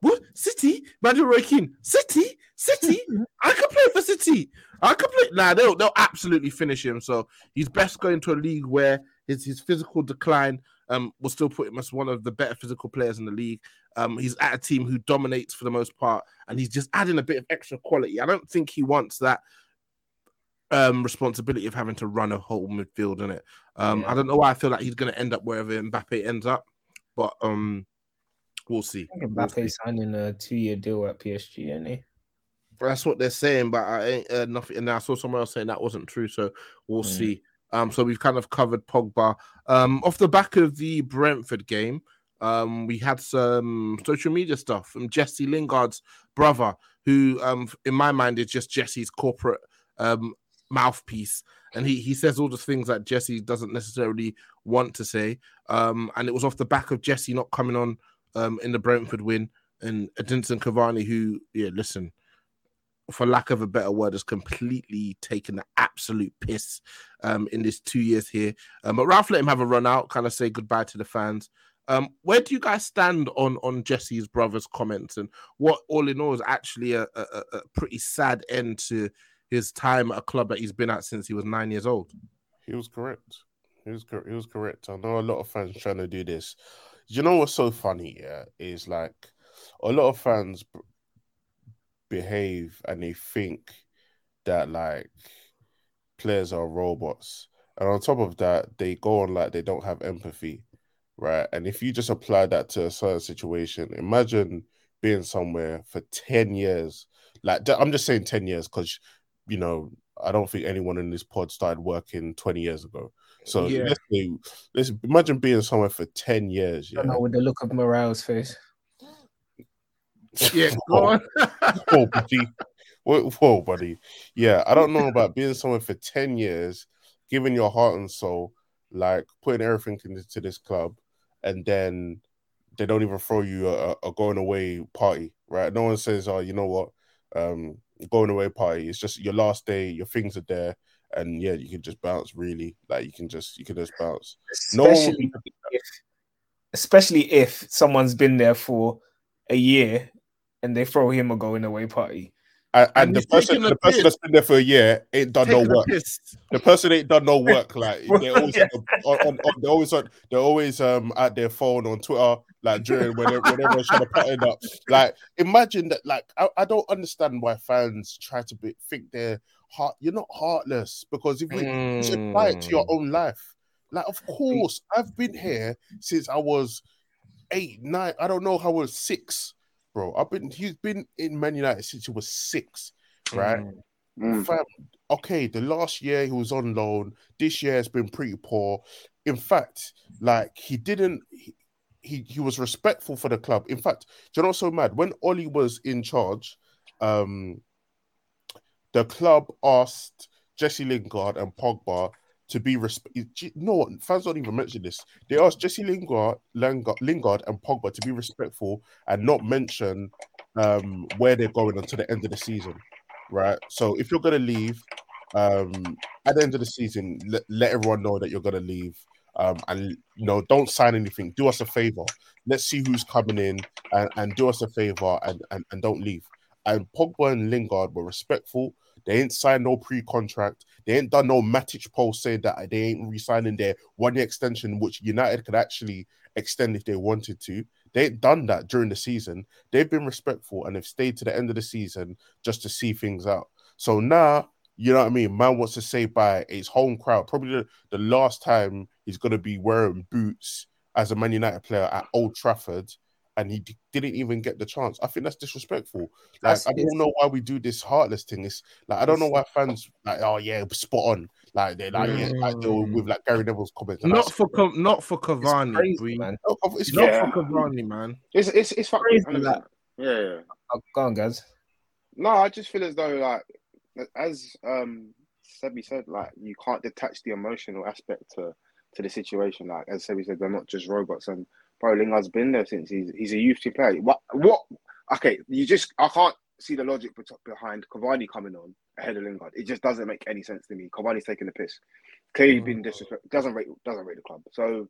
What City? Imagine Roy Keane. City, City. I can play for City. I can play. Nah, they'll they'll absolutely finish him. So he's best going to a league where his his physical decline um will still put him as one of the better physical players in the league. Um, he's at a team who dominates for the most part, and he's just adding a bit of extra quality. I don't think he wants that um responsibility of having to run a whole midfield in it. Um, Yeah. I don't know why I feel like he's going to end up wherever Mbappe ends up, but um, we'll see. I think We'll. Mbappe signing a two-year deal at PSG, isn't he? That's what they're saying, but I ain't uh, nothing. And I saw someone else saying that wasn't true, so we'll Mm. see. Um, so we've kind of covered Pogba. Um, off the back of the Brentford game, um, we had some social media stuff from Jesse Lingard's brother, who, um, in my mind, is just Jesse's corporate um mouthpiece, and he he says all the things that Jesse doesn't necessarily want to say. Um, and it was off the back of Jesse not coming on um in the Brentford win, and Edinson Cavani, who, yeah, listen for lack of a better word, has completely taken the absolute piss um, in this two years here. Um, but Ralph let him have a run out, kind of say goodbye to the fans. Um, where do you guys stand on on Jesse's brother's comments and what, all in all, is actually a, a, a- pretty sad end to his time at a club that he's been at since he was nine years old? He was correct. He was cor- he was correct. I know a lot of fans trying to do this. You know what's so funny? Yeah, is like a lot of fans behave and they think that like players are robots, and on top of that, they go on like they don't have empathy, right? And if you just apply that to a certain situation, imagine being somewhere for ten years. Like I'm just saying ten years because you know I don't think anyone in this pod started working 20 years ago. So Yeah. let's, say, let's imagine being somewhere for 10 years. I Yeah. don't know with the look of Morale's face. Yeah, go on. whoa, buddy. Whoa, whoa, buddy. Yeah, I don't know about being someone for 10 years, giving your heart and soul, like putting everything into this club, and then they don't even throw you a, a going away party, right? No one says, oh, you know what? Um, going away party. It's just your last day, your things are there, and yeah, you can just bounce really. Like you can just you can just bounce. No Especially be- if, especially if someone's been there for a year and they throw him a going away party. and, And and the person taking a the person piss. that's been there for a year ain't done no Taking a work. piss. the person ain't done no work. Like they always Yeah. on, on, on, they're always they're always um at their phone on Twitter, like during when, they- when everyone's trying to put it up. Like imagine that. Like I, I don't understand why fans try to be think they're heart. You're not heartless because if we you should apply it to your Mm. own life. Like of course I've been here since I was eight, nine. I don't know how I was six, bro. I've been he's been in Man United since he was six, right? Mm. Fam, okay, the last year he was on loan. This year has been pretty poor. In fact, like he didn't. He, he, he was respectful for the club. In fact, do you know what's so mad? When Ollie was in charge, um, the club asked Jesse Lingard and Pogba to be respect. No, fans don't even mention this. They asked Jesse Lingard, Lingard, and Pogba to be respectful and not mention um, where they're going until the end of the season right? So if you're gonna leave, um, at the end of the season, let, let everyone know that you're gonna leave. Um, and you know, don't sign anything. Do us a favor. Let's see who's coming in and, and do us a favor and, and, and don't leave. And Pogba and Lingard were respectful. They ain't signed no pre-contract. They ain't done no Matic post saying that they ain't re-signing their one-year extension, which United could actually extend if they wanted to. They ain't done that during the season. They've been respectful and they've stayed to the end of the season just to see things out. So now, you know what I mean? Man wants to say bye. His home crowd, probably the, the last time he's gonna be wearing boots as a Man United player at Old Trafford and he d- didn't even get the chance. I think that's disrespectful. Like That's- I don't know why we do this heartless thing. It's like I don't know why fans like oh yeah spot on like they're like yeah like they were with like Gary Neville's comments. and Not for Co- not for It's Cavani. crazy, man. no, it's Not Yeah. for Cavani, man. It's it's it's fucking Crazy, that. yeah, yeah. Oh, go on, guys. No, I just feel as though like as um Sebi said, like you can't detach the emotional aspect to to the situation. Like as Sebi said, they're not just robots and bro Lingard's been there since he's he's a youth team player. What what okay, you just I can't see the logic behind Cavani coming on ahead of Lingard. It just doesn't make any sense to me. Cavani's taking the piss. Clearly been mm. disrespect doesn't rate doesn't rate the club. So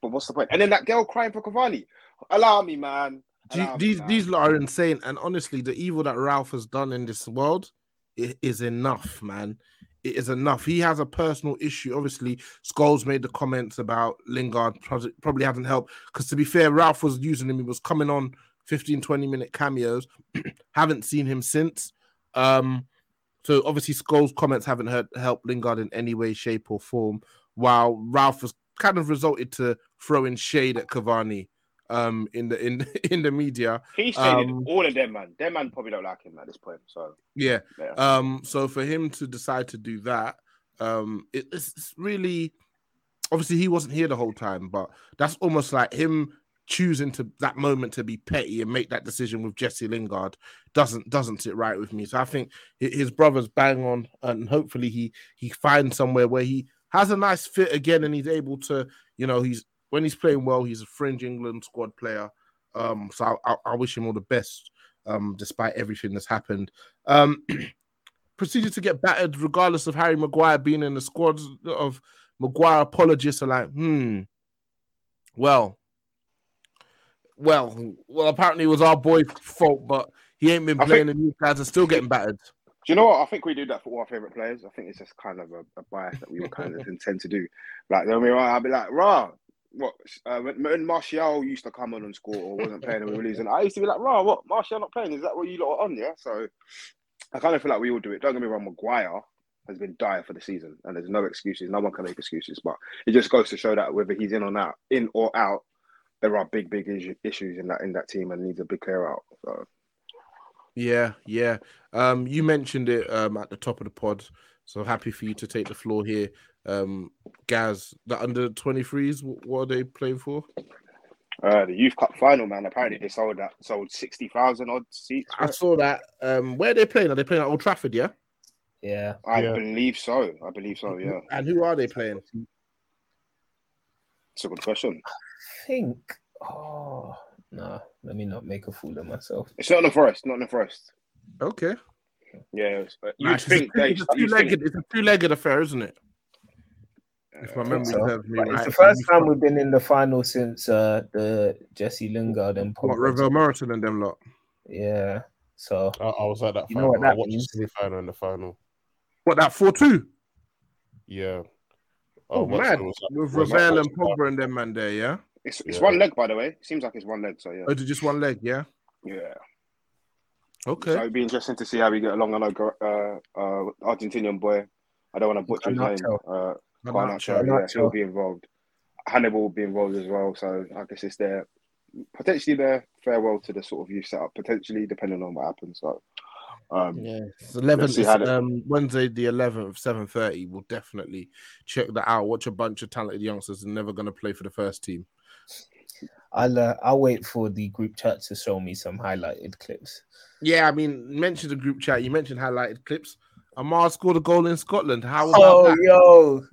but what's the point? And then that girl crying for Cavani. Allow me, man. The- Allow me, These man. these lot are insane, and honestly, the evil that Ralph has done in this world is enough, man. It is enough. He has a personal issue. Obviously, Scholes made the comments about Lingard probably hasn't helped. Because to be fair, Ralph was using him. He was coming on 15, 20 minute cameos. haven't seen him since. Um, so obviously, Scholes' comments haven't hurt, helped Lingard in any way, shape, or form. While Ralph was kind of resulted to throwing shade at Cavani um in the in in the media. He shaded Um, all of them, man. Them man probably don't like him at this point. So Yeah. yeah. Um so for him to decide to do that, um it- it's, it's really obviously he wasn't here the whole time, but that's almost like him choosing to that moment to be petty and make that decision with Jesse Lingard doesn't doesn't sit right with me. So I think his brother's bang on, and hopefully he he finds somewhere where he has a nice fit again, and he's able to, you know, he's when he's playing well, he's a fringe England squad player. Um, so I, I, I wish him all the best, um, despite everything that's happened. Um, proceeded to get battered regardless of Harry Maguire being in the squad of Maguire apologists are like, hmm, well, well, well, apparently it was our boy's fault, but he ain't been I playing and these guys are still getting battered. Do you know what? I think we do that for all our favorite players. I think it's just kind of a, a bias that we all kind of intend to do. Like, don't be right. I'll be like, rah. What? Uh, when, Martial used to come on and score or wasn't playing and we were losing, I used to be like, rah, what? Martial not playing? Is that what you lot are on? Yeah. So I kind of feel like we all do it. Don't get me wrong. Maguire has been dire for the season, and there's no excuses. No one can make excuses, but it just goes to show that whether he's in or out, in or out, there are big, big issues in that in that team and needs a big clear out. So Yeah, yeah. Um, you mentioned it um at the top of the pod, so happy for you to take the floor here. Um, Gaz, the under 23s, wh- what are they playing for? Uh, the Youth Cup final, man. Apparently they sold that sold sixty thousand odd seats. I saw that. Um, where are they playing? Are they playing at Old Trafford? Yeah. Yeah. I Yeah. believe so. I believe so. Yeah, And who are they playing? it's a good question. I think. Oh no, let me not make a fool of myself. It's not in the forest. Not in the forest. Okay. Yeah, it's- uh, you'd think it's, a, they. it's a you'd think- two-legged. It's a two-legged affair, isn't it? If my uh, memory so. serves me right. it's the first time we've been in the final since uh the Jesse Lingard and What, Pogba. Ravel Morrison and them lot. Yeah. So I, I was at that You know final. what I that watched means? the semi-final and the final. What that four two? Yeah. I Oh watched- man, like- with it Ravel and Pogba and them man there, yeah. It's it's Yeah. one leg, by the way. It seems like it's one leg. So yeah, Oh, is just one leg, yeah. yeah. Okay. So it'd be interesting to see how we get along. I know uh, uh, Argentinian boy. I don't want to butcher his name. Garnacho. Uh, Garnacho. Garnacho, yeah, Garnacho. he'll be involved. Hannibal will be involved as well. So I guess it's their potentially their farewell to the sort of youth setup. Potentially, depending on what happens. So um, Yeah, it's eleven. see how it's, the- um, Wednesday the eleventh, seven thirty. We'll definitely check that out. Watch a bunch of talented youngsters and never going to play for the first team. I'll uh, I'll wait for the group chat to show me some highlighted clips. Yeah, I mean, mention the group chat. You mentioned highlighted clips. Amad scored a goal in Scotland. How about Oh that? yo,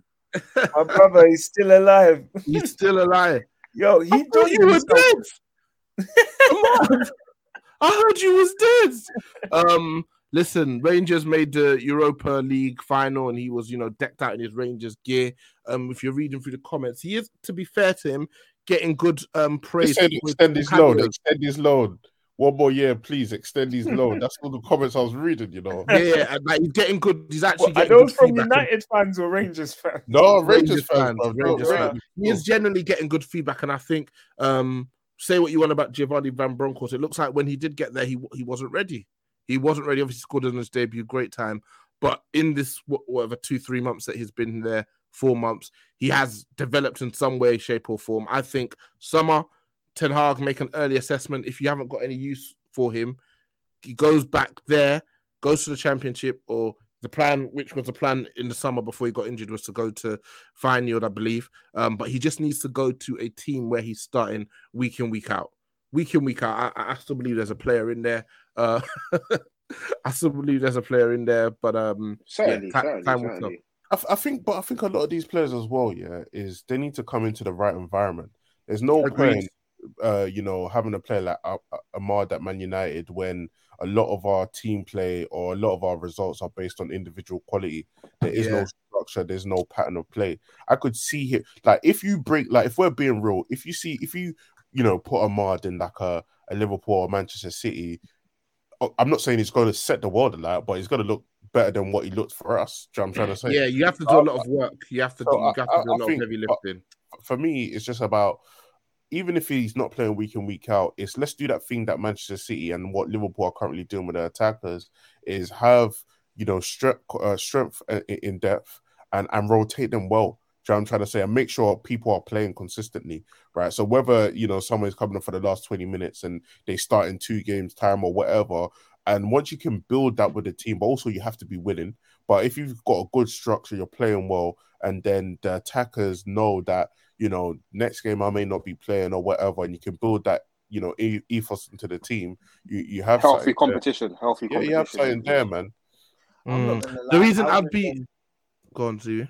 my brother is still alive. He's still alive. Yo, he I thought you were himself- dead. Amad, I heard you was dead. Um, listen, Rangers made the Europa League final, and he was, you know, decked out in his Rangers gear. Um, if you're reading through the comments, he is, to be fair to him, getting good um praise. Extend, extend his loan. Extend his loan. One more year, please extend his loan. That's all the comments I was reading. You know. Yeah, yeah like he's getting good. He's actually well, getting are those good from feedback. United fans or Rangers fans? No, Rangers, Rangers, fans, fans. bro. Rangers No, fans. He is generally getting good feedback, and I think um say what you want about Giovanni Van Bronckhorst. It looks like when he did get there, he he wasn't ready. He wasn't ready. Obviously, scored in his debut, great time. But in this whatever two three months that he's been there, four months, he has developed in some way, shape, or form. I think summer Ten Hag make an early assessment. If you haven't got any use for him, he goes back there, goes to the championship, or the plan, which was the plan in the summer before he got injured, was to go to Feyenoord, I believe. Um, but he just needs to go to a team where he's starting week in, week out. Week in, week out. I, I still believe there's a player in there. Uh, I still believe there's a player in there, but um, Certainly, yeah, ti- certainly, time will certainly. I, th- I think, but I think a lot of these players as well, yeah, is they need to come into the right environment. There's no Agreed. point, uh, you know, having a player like Amad at Man United when a lot of our team play or a lot of our results are based on individual quality. There is Yeah. no structure. There's no pattern of play. I could see here, like if you break, like if we're being real, if you see, if you, you know, put Amad in like a, a Liverpool or Manchester City, I'm not saying he's going to set the world alight, but he's going to look better than what he looked for us. Do you know what I'm trying to say? Yeah, you have to do a lot of work. You have to So do, you have to I- do a lot think- of heavy lifting. for me, it's just about even if he's not playing week in week out, it's let's do that thing that Manchester City and what Liverpool are currently doing with their attackers is have you know strength uh, strength uh, in depth and and rotate them well. You I'm trying to say? And make sure people are playing consistently, right? So whether you know someone's coming up for the last 20 minutes and they start in two games time or whatever, and once you can build that with the team, but also you have to be willing. But if you've got a good structure, you're playing well, and then the attackers know that you know next game I may not be playing or whatever, and you can build that you know e- ethos into the team. You you have Healthy something there. competition. Healthy Yeah, you competition. have something there, man. Mm. The reason I I'd would, be go on to you.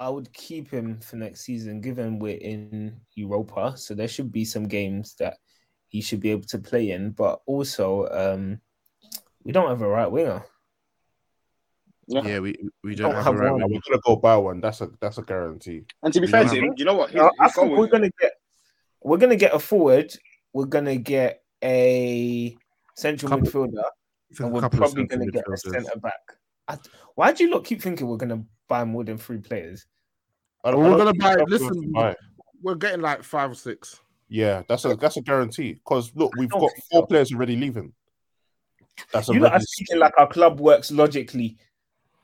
I would keep him for next season, given we're in Europa, so there should be some games that he should be able to play in. But also, um, we don't have a right winger. Yeah. Yeah, we, we don't, don't have, have a right one. We're gonna go buy one. That's a that's a guarantee. And to be We fair to him, you know what? He's, I, I think we're gonna get we're gonna get a forward. We're gonna get a central Couple- midfielder, and we're probably gonna get a centre back. I, why do you lot keep thinking we're gonna buy more than three players? I We're I gonna buy- listen, buy. We're getting like five or six. Yeah, that's a that's a guarantee. Because look, we've got four so. players already leaving. That's a You lot are speaking like our club works logically.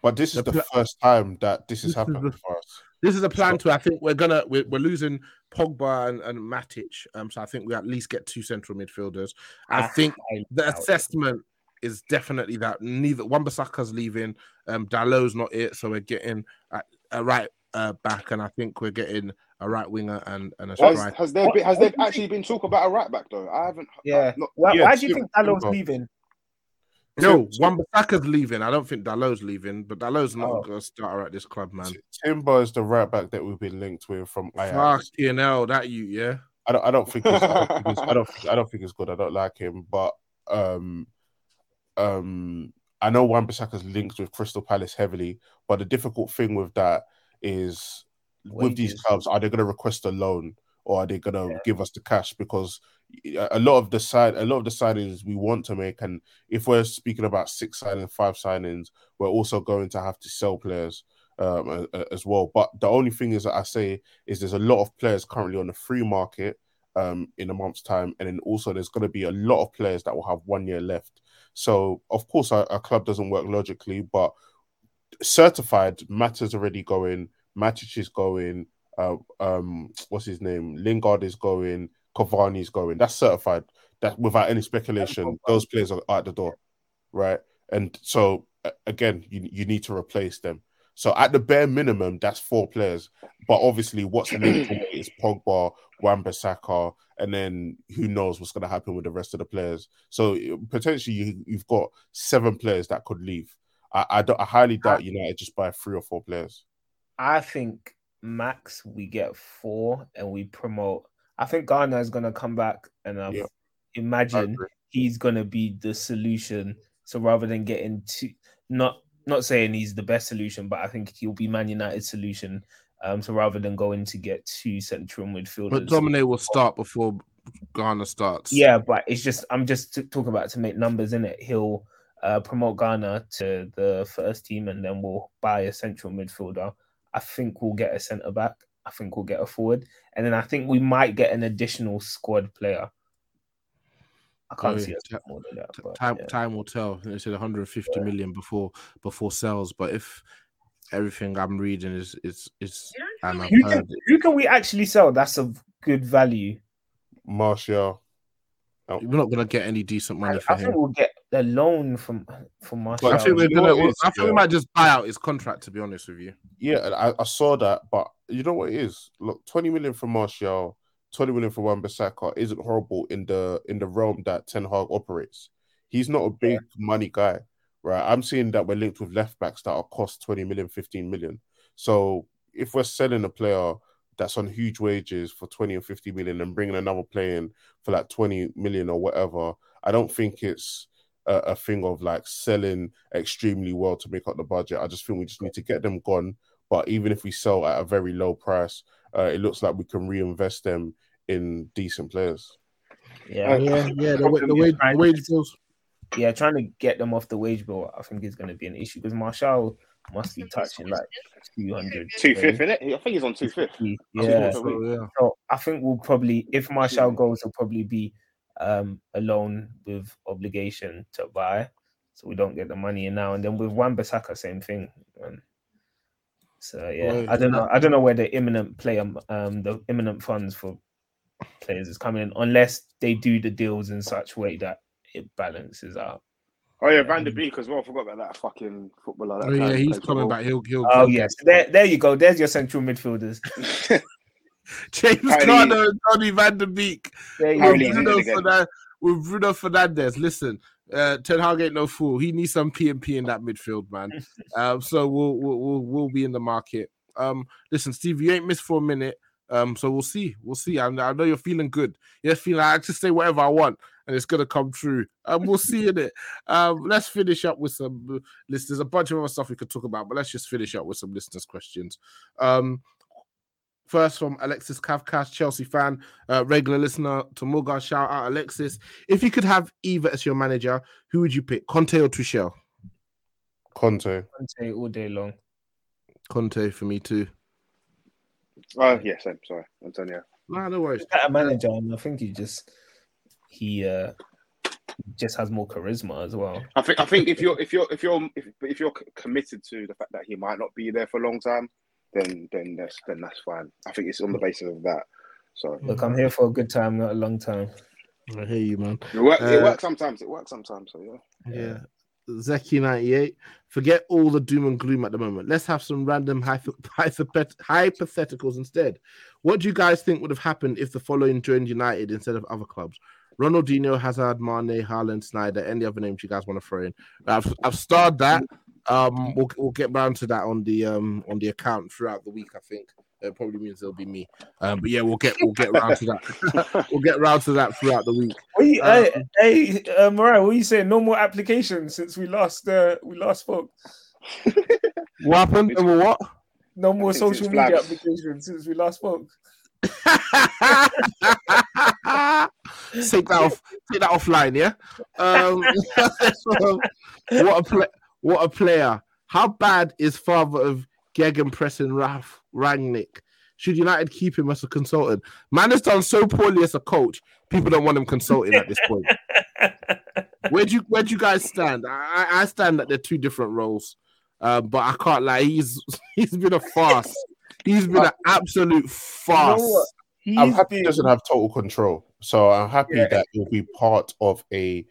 But this is The the pla- first time that this This has is happened the- for us. This is a plan to. I think we're gonna we're, we're losing Pogba and, and Matic. Um, so I think we at least get two central midfielders. I I think the assessment is definitely that neither Wan-Bissaka's leaving, um, Dalot's not it, so we're getting a, a right uh, back, and I think we're getting a right winger and, and a Has, striker. has there been, has there actually been talk about a right back though? I haven't. Yeah. I've not, Why, Yeah, why do you think Dalot's Timber. leaving? No, Tim- Wan-Bissaka's leaving. I don't think Dalot's leaving, but Dalot's not Oh. a starter at this club, man. Timber is the right back that we've been linked with from Ajax. Fucking hell, that you, yeah. I don't I don't think it's, I don't think it's, I don't think, I don't think it's good. I don't like him, but um um I know Wan Bissaka's linked with Crystal Palace heavily, but the difficult thing with that is with these clubs, are they going to request a loan or are they going to give us the cash? Because a lot of the side, a lot of the signings we want to make, and if we're speaking about six signings, five signings, we're also going to have to sell players um, as well. But the only thing is that I say is there's a lot of players currently on the free market um, in a month's time, and then also there's going to be a lot of players that will have one year left. So of course our, our club doesn't work logically, but certified Mata's already going, Matic is going, uh, um, what's his name? Lingard is going, Cavani is going. That's certified. That without any speculation, those players are out the door, right? And so again, you you need to replace them. So at the bare minimum, that's four players. But obviously, what's linked is Pogba, Wan-Bissaka, and then who knows what's going to happen with the rest of the players. So potentially, you, you've got seven players that could leave. I, I, don't, I highly doubt United just buy three or four players. I think max we get four and we promote. I think Garner is gonna come back and I've Yeah. Imagine he's gonna be the solution So rather than getting two, not not saying he's the best solution, but I think he'll be Man United's solution. Um, so rather than going to get two central midfielders, But Domine will start before Garner starts. yeah, but it's just I'm just t- talking about to make numbers in it. He'll uh, promote Garner to the first team, and then we'll buy a central midfielder. I think we'll get a centre back. I think we'll get a forward, and then I think we might get an additional squad player. I can't Oh, see yeah. us more than that. But, time yeah. time will tell. They said 150 million before before sales, but if everything I'm reading is is is and I've Who heard can, who can we actually sell? That's of good value. Martial. Oh. we're not gonna get any decent money I, for I think him. we'll get a loan from from Martial. I think we're gonna. what it is, I think we might just buy out his contract. To be honest with you, Yeah, I, I saw that, but you know what it is? Look, 20 million from Martial, 20 million for Wan Bissaka isn't horrible in the in the realm that Ten Hag operates. He's not a big money guy, right? I'm seeing that we're linked with left backs that are cost 20 million, 15 million. So if we're selling a player that's on huge wages for 20 or 50 million and bringing another player in for like 20 million or whatever, I don't think it's a, a thing of like selling extremely well to make up the budget. I just think we just need to get them gone. But even if we sell at a very low price, uh, it looks like we can reinvest them in decent players. yeah, yeah, yeah. The, wa- the, wage, the trying- wage bills. yeah, trying to get them off the wage bill, I think is going to be an issue because Martial must be touching like 200. Two fifth, innit? I think he's on two fifth. Yeah. So, yeah. So I think we'll probably, if Martial goes, he'll probably be um, a loan with obligation to buy, so we don't get the money in now. And then with Wan Bissaka, same thing. Um, so yeah, Well, I don't know. I don't know where the imminent player, um, the imminent funds for players is coming in, unless they do the deals in such way that it balances out. Oh yeah, Van der Beek as well. Forgot about that fucking footballer. That Oh, yeah, he's coming back. He'll, he'll, Oh he'll yes, there, there you go. There's your central midfielders. James Apparently- Garner and Donny Van der Beek There you Apparently go. he's in Bruno, it with Bruno Fernandes. Listen, uh, Ten Hag ain't no fool. He needs some P and P in that midfield, man. um, so we'll, we'll we'll we'll be in the market. Um, listen, Steve, you ain't missed for a minute. Um, so we'll see. We'll see. I, I know you're feeling good. You're feeling like I can say whatever I want, and it's gonna come true. Um, we'll see in it. Um, let's finish up with some list. There's a bunch of other stuff we could talk about, but let's just finish up with some listeners' questions. Um, First from Alexis Kavkas, Chelsea fan, uh, regular listener to Morgan. Shout out, Alexis. If you could have either as your manager, who would you pick, Conte or Tuchel? Conte. Conte all day long. Conte for me too. Oh yes, I'm Sorry, Antonio. Nah, no worries. better manager, and I think he just he uh just has more charisma as well. I think I think if you're if you're if you're if, if you're committed to the fact that he might not be there for a long time, then then that's then that's fine. I think it's on the basis of that. So Look, I'm here for a good time, not a long time. I hear you, man. it works. it Uh, works sometimes. It works sometimes. So yeah. Yeah. Zeki ninety eight. Forget all the doom and gloom at the moment. Let's have some random hypo- hypothet- hypotheticals instead. What do you guys think would have happened if the following joined United instead of other clubs? Ronaldinho, Hazard, Mane, Haaland, Sneijder. Any other names you guys want to throw in? I've I've starred that. Um, we'll we'll get round to that on the um on the account throughout the week. I think it probably means it'll be me. Um, but yeah, we'll get we'll get round to that. we'll get round to that throughout the week. What you, Uh, hey, hey uh, Mariah, what are you saying? No more applications since we last uh, we last spoke. What happened? It's- Number what? No more social media flags. applications since we last spoke. take that off. Take that offline, yeah. Um, what a play, what a player! How bad is father of Gegenpressing Ralph Rangnick? Should United keep him as a consultant? Man has done so poorly as a coach. People don't want him consulting at this point. Where do you where do you guys stand? I, I I stand that they're two different roles, uh, but I can't lie. He's he's been a farce. He's been an absolute farce. You know? I'm He's happy he doesn't have total control. So I'm happy Yeah. that he'll be part of a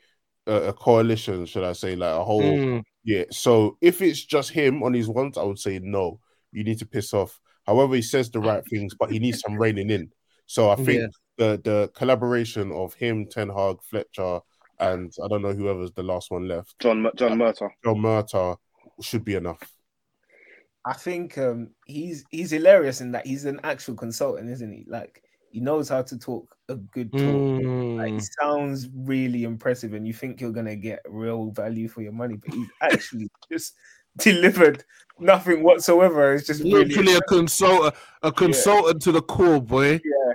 a, a coalition, should I say, like a whole Mm, yeah. So if it's just him on his ones, I would say no. You need to piss off. However, he says the right things, but he needs some reining in. So I think Yeah. the the collaboration of him, Ten Hag, Fletcher, and I don't know whoever's the last one left, John John Murtough. John Murta, should be enough. I think um, he's he's hilarious in that he's an actual consultant, isn't he? Like He knows how to talk a good talk. Like, he Mm. sounds really impressive, and you think you're gonna get real value for your money, but he's actually just delivered nothing whatsoever. It's just really Literally a consultant, a consultant to the core, boy. yeah.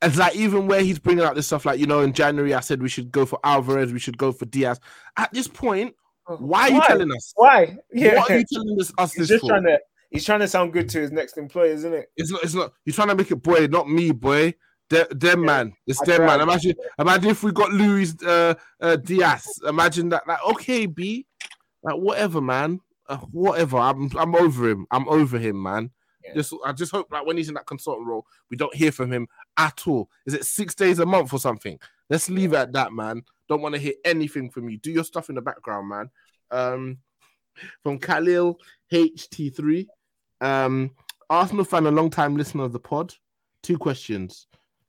It's like even where he's bringing out this stuff, like you know, in January I said we should go for Alvarez, we should go for Diaz. At this point, why are you telling us? Why? Yeah, What are you telling us, us this just for? trying to he's trying to sound good to his next employer, isn't it? It's not. It's not. You're trying to make it, boy. Not me, boy. Them, them man. It's I them man. Imagine. Imagine if we got Luis uh, uh, Diaz. Imagine that. Like, okay, B. Like, whatever, man. Uh, whatever. I'm. I'm over him. I'm over him, man. Yeah. Just. I just hope like when he's in that consultant role, we don't hear from him at all. Is it six days a month or something? Let's leave it at that, man. Don't want to hear anything from you. Do your stuff in the background, man. Um, from Khalil HT3. Um, Arsenal fan, a long time listener of the pod. Two questions.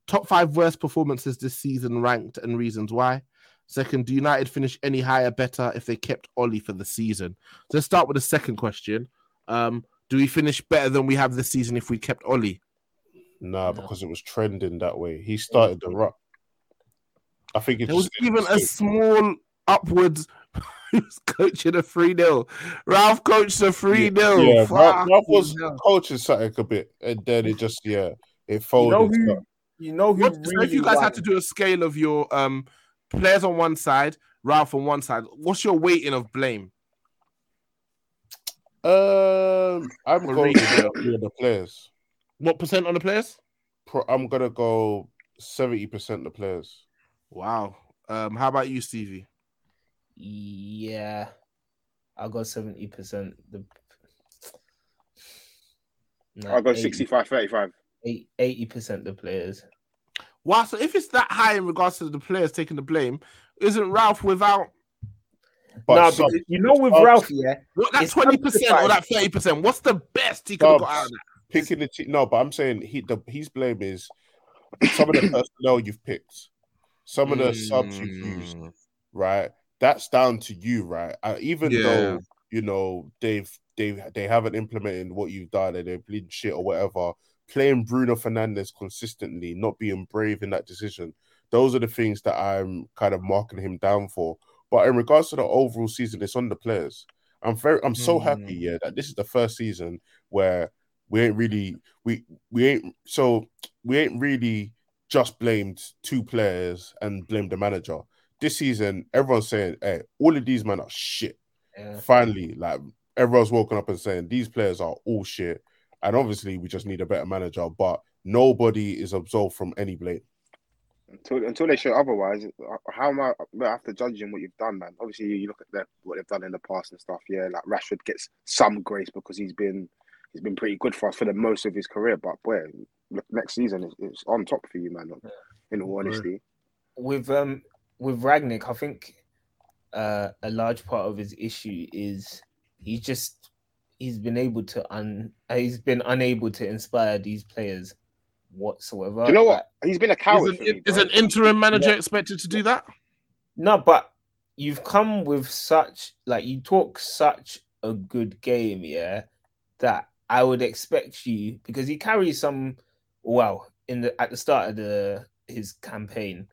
Top five worst performances this season ranked and reasons why. Second, do United finish any higher better if they kept Ollie for the season? So let's start with the second question. Um, do we finish better than we have this season if we kept Ollie? Nah, because it was trending that way. He started the rut. I think it There was just even a small upwards. He was coaching a 3 0. Ralph coached a 3 0. Yeah, Ralph, Ralph was coaching something a bit, and then it just yeah, it You folded. know who you know who What, so really if you guys won? had to do a scale of your um players on one side, Ralph on one side, what's your weighting of blame? Um, I'm Or going to the, the players. What percent on the players? Pro, I'm gonna go seventy percent the players. Wow. Um, how about you, Stevie? Yeah, I got seventy percent. The No, I'll go 80 65 35. eighty percent the players. Wow, so if it's that high in regards to the players taking the blame, isn't Ralph without But no, some- you know with some- Ralph, yeah, what that twenty percent or that thirty percent? What's the best he could have got out of that? picking the team. No, but I'm saying he the his blame is some of the personnel you've picked, some of the subs you've used, Mm. right? That's down to you, right? Uh, even Yeah. though you know they've they they haven't implemented what you've done and they're bleeding shit or whatever. Playing Bruno Fernandes consistently, not being brave in that decision, those are the things that I'm kind of marking him down for. But in regards to the overall season, it's on the players. I'm very, I'm so happy, Mm. yeah, that this is the first season where we ain't really, we we ain't so we ain't really just blamed two players and blamed the manager. This season, everyone's saying, "Hey, all of these men are shit." yeah. Finally, like everyone's woken up and saying these players are all shit, and obviously we just need a better manager. But nobody is absolved from any blame. Until, until they show otherwise, how am I after judging what you've done, man? Obviously, you look at their, what they've done in the past and stuff. Yeah, like Rashford gets some grace because he's been he's been pretty good for us for the most of his career. But boy, look, next season is it's on top for you, man. In all honesty, with um with Rangnick, I think uh, a large part of his issue is he's just he's been able to un uh, he's been unable to inspire these players whatsoever. Do you know what? He's been a coward. Is an, me, is an interim manager expected to do that? No, but you've come with such like you talk such a good game, yeah, that I would expect you because he carries some well in the at the start of the his campaign,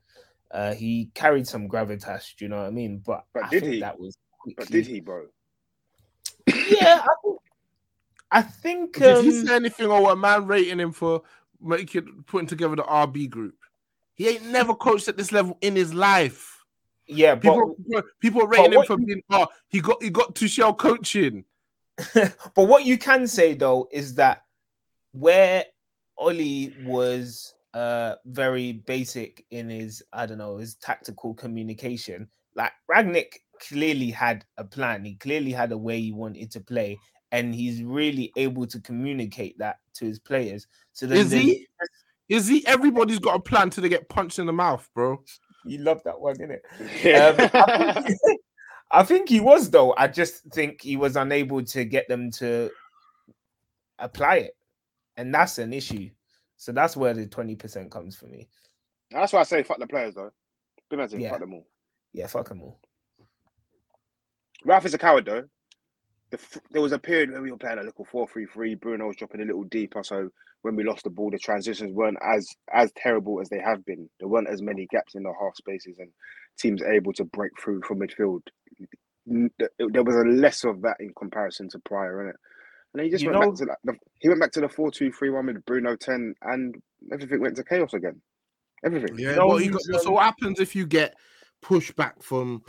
uh he carried some gravitas, do you know what I mean? But, But I did think he? that was quickly... But did he, bro? Yeah, I think I think Did he um, say anything or a man rating him for making putting together the RB group? He ain't never coached at this level in his life. yeah, but People, people are rating him what for being oh he got he got to shell coaching. but what you can say though is that where Oli was uh very basic in his I don't know his tactical communication, like Rangnick clearly had a plan. He clearly had a way he wanted to play, and he's really able to communicate that to his players. So then Is he? Is he? Everybody's got a plan till they get punched in the mouth, bro. You love that one, innit? Um, I, think, I think he was though. I just think he was unable to get them to apply it, and that's an issue. So that's where the twenty percent comes for me. That's why I say fuck the players, though. Be Yeah. fuck them all. Yeah, fuck them all. Ralph is a coward, though. the, there was a period where we were playing a little 4-3-3. Bruno was dropping a little deeper, so when we lost the ball, the transitions weren't as as terrible as they have been. There weren't as many gaps in the half spaces, and teams able to break through from midfield. There was a less of that in comparison to prior, innit? And he just You went know- back to like, the, he went back to the 4-2-3-1 with Bruno 10, and everything went to chaos again. Everything. Yeah, know well, you got, so um, what happens if you get pushback from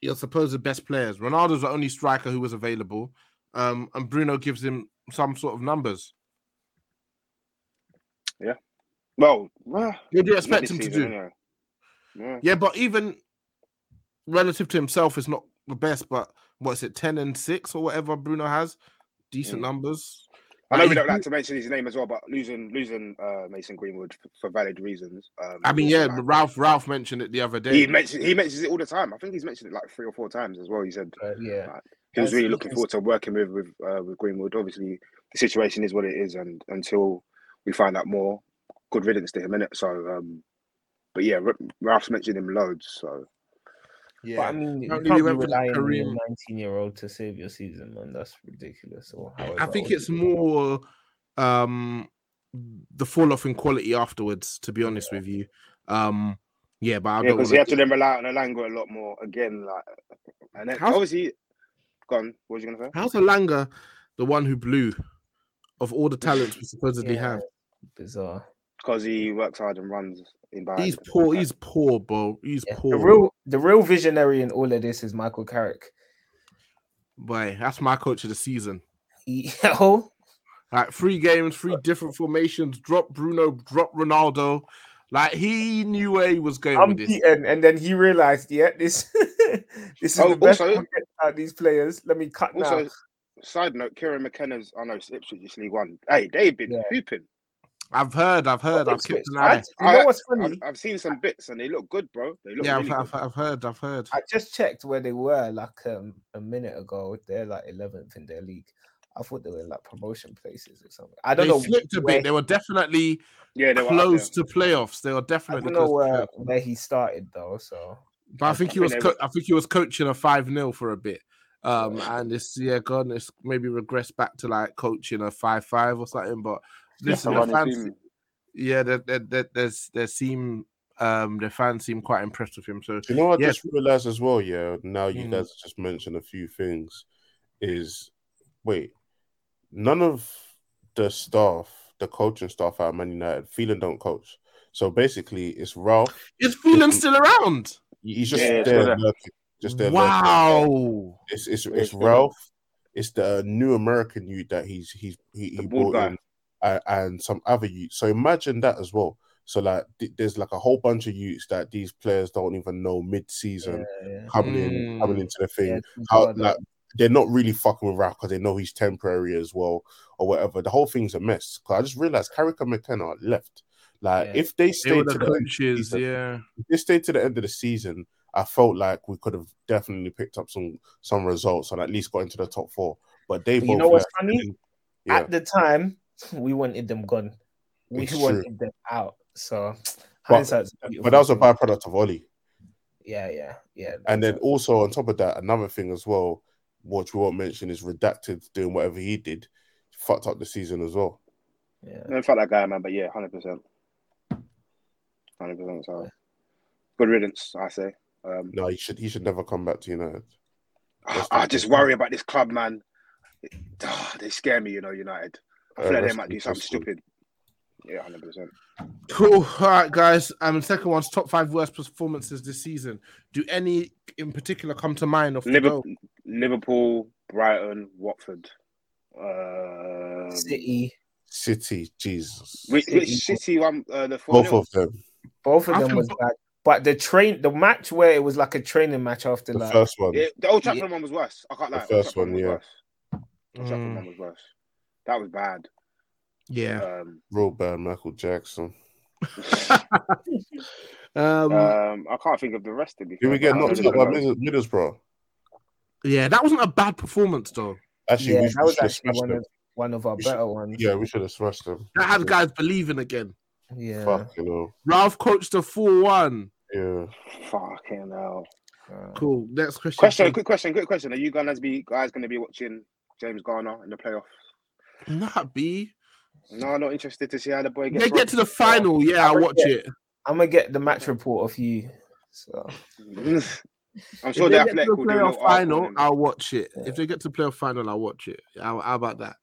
your supposed best players? Ronaldo's the only striker who was available, um, and Bruno gives him some sort of numbers. Well, well, What do you expect this him to do? anyway. Yeah. Yeah, but even relative to himself, is not the best. But what is it, ten and six or whatever Bruno has? Decent Mm. numbers. I know we don't like to mention his name as well, but losing losing uh, Mason Greenwood for, for valid reasons. Um, I mean, yeah, like, Ralph Ralph mentioned it the other day. he mentions he mentions it all the time. I think he's mentioned it like three or four times as well. He said Uh, yeah. he was really looking forward to working with with uh, with Greenwood. Obviously, the situation is what it is, and until we find out more, good riddance to him in it. So, um, but yeah, Ralph's mentioned him loads. So yeah, But I mean, you Apparently can't we be relying on a 19 year old to save your season, man. That's ridiculous. Or I think it's more um the fall off in quality afterwards. To be honest with you, um, yeah, but I yeah, don't. because wanna he had to get- then rely on Elanga a lot more again. Like, and then How's- obviously, gone. What was you gonna say? How's Elanga the one who blew of all the talents we supposedly Yeah, have? Bizarre. Because he works hard and runs in behind. He's poor. He's poor, bro. He's Yeah. poor. The real, the real visionary in all of this is Michael Carrick. Boy, that's my coach of the season. He, oh, Like three games, three different formations. Drop Bruno, drop Ronaldo. Like he knew where he was going I'm with this. beaten, and then he realized, yeah, this, this is Oh, the best also- I can get out of these players. Let me cut Also, now. side note, Kieran McKenna's. I know it's Ipswich is League One. Hey, they've been Yeah. hooping. I've heard, I've heard, I've kept an I- eye. You know what's I've, funny? I've seen some bits and they look good, bro. They look Yeah, really I've, good. I've, I've heard, I've heard. I just checked where they were like um, a minute ago. They're like 11th in their league. I thought they were in like promotion places or something. I don't They know. flipped a where- bit. They were definitely Yeah, they were close there. to playoffs. They were I definitely don't know close to where, where he started though. So But I think he was. Co- I think he was coaching a five 0 for a bit. Um, and it's yeah, God, it's maybe regressed back to like coaching a five five or something. But listen, the fans, team. yeah, that there, there, there's there seem um the fans seem quite impressed with him. So you know I Yeah. just realized as well? Yeah, now you Mm. guys just mentioned a few things. Is wait, none of the staff, the coaching staff at Man United, Phelan don't coach. So basically, it's Ralf. is Phelan still around? He's just Yeah, there, lurking, just there. lurking. Wow. It's it's it's it's. Ralf. It's the new American youth that he's he's he, he bald brought guy. in, uh, and some other youth. So imagine that as well. So like, th- there's like a whole bunch of youths that these players don't even know mid-season yeah, coming in, coming Mm. into the thing. yeah, How like they're not really fucking with Ralf because they know he's temporary as well or whatever. The whole thing's a mess. Because I just realized Carrick and McKenna left. Like Yeah. if they They stayed were to the the end, season. yeah. if they stayed to the end of the season, I felt like we could have definitely picked up some some results and at least got into the top four. But they But both you know what's left. funny? Yeah, At the time, we wanted them gone. We It's true. wanted them out. So But- but that was a byproduct of Ole. Yeah, yeah, yeah. And then also on top of that, another thing as well, which we won't mention, is redacted doing whatever he did, fucked up the season as well. yeah. I don't felt that guy, man, but yeah, hundred percent, hundred percent. So good riddance, I say. Um, No, he should he should never come back to United. I, I just worry about this club, man. Ah, they scare me, you know. United. I feel Uh, like they rest might in do something stupid. Yeah, hundred percent. Cool. All right, guys. Um, second one's top five worst performances this season. Do any in particular come to mind off the Liverpool. Liverpool, Brighton, Watford. Um, City, City, Jesus. Which, which City. City one? Uh, the Both of them. both of them was bo- bad. But the train, the match where it was like a training match after The like first one. Yeah, the Old Trafford one was worse. I can't The lie. Old first one, yeah. worse. Old Trafford Mm, one was worse. That was bad. yeah. Um, Real bad Michael Jackson. Um, um, I can't think of the rest of it. Did we get knocked don't out by even know. Middles- Middlesbrough? yeah, that wasn't a bad performance though. Actually, yeah, we, that was should have actually smashed one them. of one of our We should- better ones. Yeah, we should have smashed them. That had guys believing again. yeah. Fuck, you know. Ralf coached a four one. Yeah. Fucking hell. Cool. Next question. Question, quick question, quick question. Are you gonna be guys gonna be watching James Garner in the playoff? Nah, B. No, I'm not interested to see how the boy gets. They get to the final. Yeah, I'll watch it. I'm gonna get the match report of you. So I'm If sure they the get to athletic the will do a playoff final, article on it. I'll watch it. Yeah. If they get to playoff final, I'll watch it. How, how about that?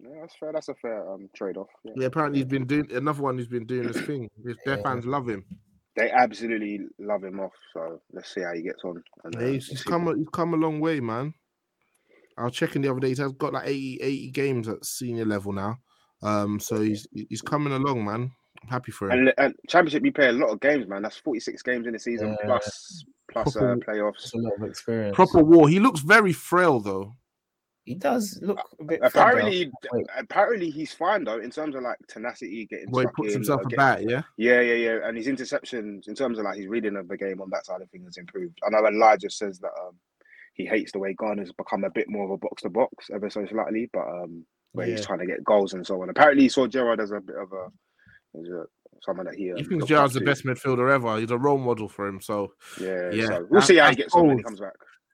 Yeah, that's fair. That's a fair um, trade off. Yeah. Yeah, apparently he's been doing another one who's been doing this thing. His their Yeah. fans love him. They absolutely love him off. So let's see how he gets on. And, uh, Yeah, he's, let's he's come a- he's come a long way, man. I was checking the other day. He's got like 80, 80 games at senior level now. Um, so he's he's coming along, man. I'm happy for him. And, and championship, you play a lot of games, man. That's 46 games in the season Yeah. plus plus uh, Proper- playoffs. it's a lot of experience. Proper war. He looks very frail though. He does look a bit. Apparently, Wait. apparently he's fine though in terms of like tenacity, getting Well, he puts in, himself uh, get- about, yeah. Yeah, yeah, yeah. And his interceptions, in terms of like his reading of the game on that side of things, has improved. I know Elijah says that um, he hates the way Garner's become a bit more of a box to box ever so slightly, but um, where Yeah. he's trying to get goals and so on. Apparently, he saw Gerrard as a bit of a, as a someone that he. Um, He thinks Gerrard's the best midfielder ever. He's a role model for him. So Yeah, Yeah, So we'll that- see how he gets on when he comes back.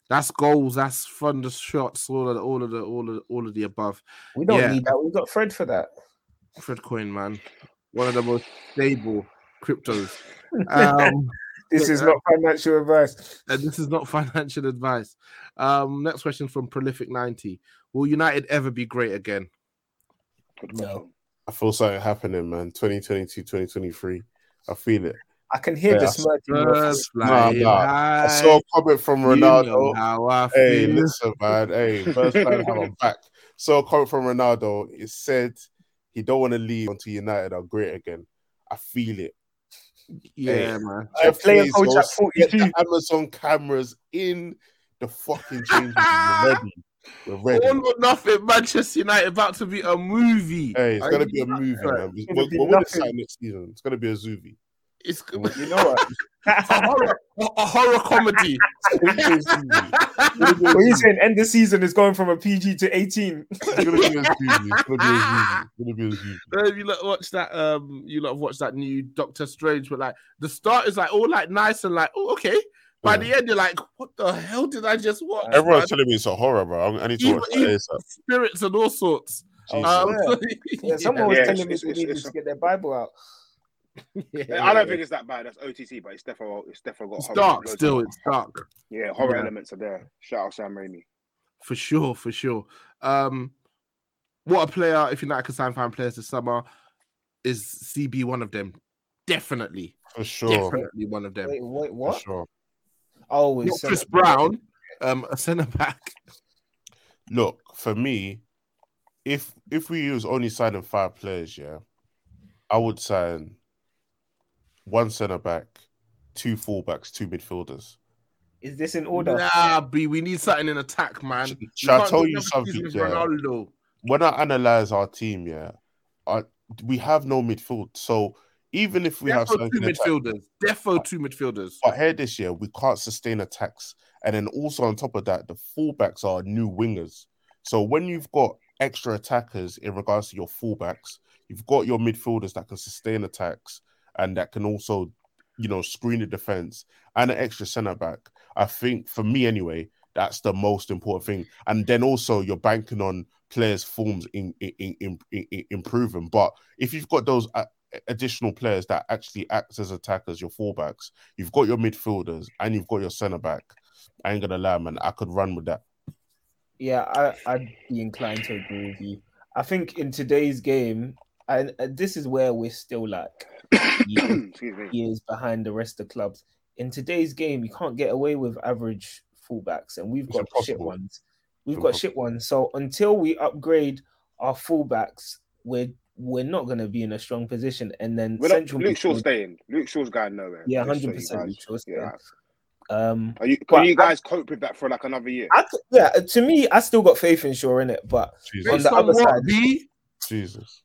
that's goals. That's thunder shots. All of the, all of the, all of the, all of the above. We don't Yeah. need that. We've got Fred for that. Fred Coin, man, one of the most stable cryptos. Um, This is not financial advice. and this is not financial advice. Um, next question from Prolific ninety: Will United ever be great again? No. I feel something happening, man. 2022, 2023. I feel it. I can hear the Yeah, smirk in your Birds voice. flying nah. I saw a comment from you know Ronaldo. how I Hey, feel. listen, man. Hey, first time have him back. So a comment from Ronaldo. It said he don't want to leave until United are great again. I feel it. Yeah, Hey. man. Uh, player Jeff coach at Bezos, get 42. the Amazon cameras in the fucking change. We're ready. We're ready. All or nothing. Manchester United about to be a movie. Hey, it's Are gonna be a movie, man. It's We're, gonna be we're winning nothing. something next season. It's gonna be a Zuvi. It's You know what? a horror, a horror comedy. It's gonna be a Zuvi. what are you saying? End the season is going from a PG to 18. It's gonna be a Zuvi. It's gonna be a Zuvi. It's gonna be a Zuvi. Uh, you lot watch that. Um, you lot have watched that new Doctor Strange, but like the start is like all like nice and like oh okay. By Yeah. the end, you're like, what the hell did I just watch? Everyone's man? telling me it's a horror, bro. I need to Even- watch even that spirits and all sorts. Um, swear. Yeah, someone was Yeah, telling me we they it's- needed to get their Bible out. yeah. I don't think it's that bad. That's OTT, but it's definitely it's definitely got it's horror- dark still. It's dark Yeah, horror Yeah. elements are there. Shout out Sam Raimi. for sure, for sure. Um, what a player! If United can sign five players this summer, is CB one of them? Definitely, For sure. definitely one of them. Wait, wait, For what? sure. Oh, Not Chris Brown, um, a centre back. Look, for me, if if we use only signing five players, yeah, I would sign one centre back, two fullbacks, two midfielders. Is this in order? Nah, B, we need something in attack, man. Sh- We shall I can't tell you something, yeah? Ronaldo. When I analyze our team, yeah, I, we have no midfield. So even if we have Defo two something attack, midfielders. Defo two midfielders. but here this year we can't sustain attacks, and then also on top of that, the fullbacks are new wingers. So when you've got extra attackers in regards to your fullbacks, you've got your midfielders that can sustain attacks and that can also, you know, screen the defense and an extra centre back. I think for me anyway, that's the most important thing. And then also you're banking on players' forms in, in, in, in, in- improving. But if you've got those a- additional players that actually act as attackers, your fullbacks, you've got your midfielders and you've got your centre back. I ain't gonna lie, man. I could run with that. Yeah, I, I'd be inclined to agree with you. I think in today's game, and uh, this is where we're still like years, Excuse years behind the rest of the clubs. In today's game, you can't get away with average fullbacks, and we've It's got shit ones. We've It's got shit ones. So until we upgrade our fullbacks, we're we're not going to be in a strong position. And then We're not, central Luke Shaw's midfield- staying. Luke Shaw's going nowhere. Yeah, Just so you 100% Luke Shaw's Yeah. Um, Are you? Can But you I- guys cope with that for like another year? I yeah, to me, I still got faith in Shaw in it, but Jesus. on the on other what, side, B? Jesus.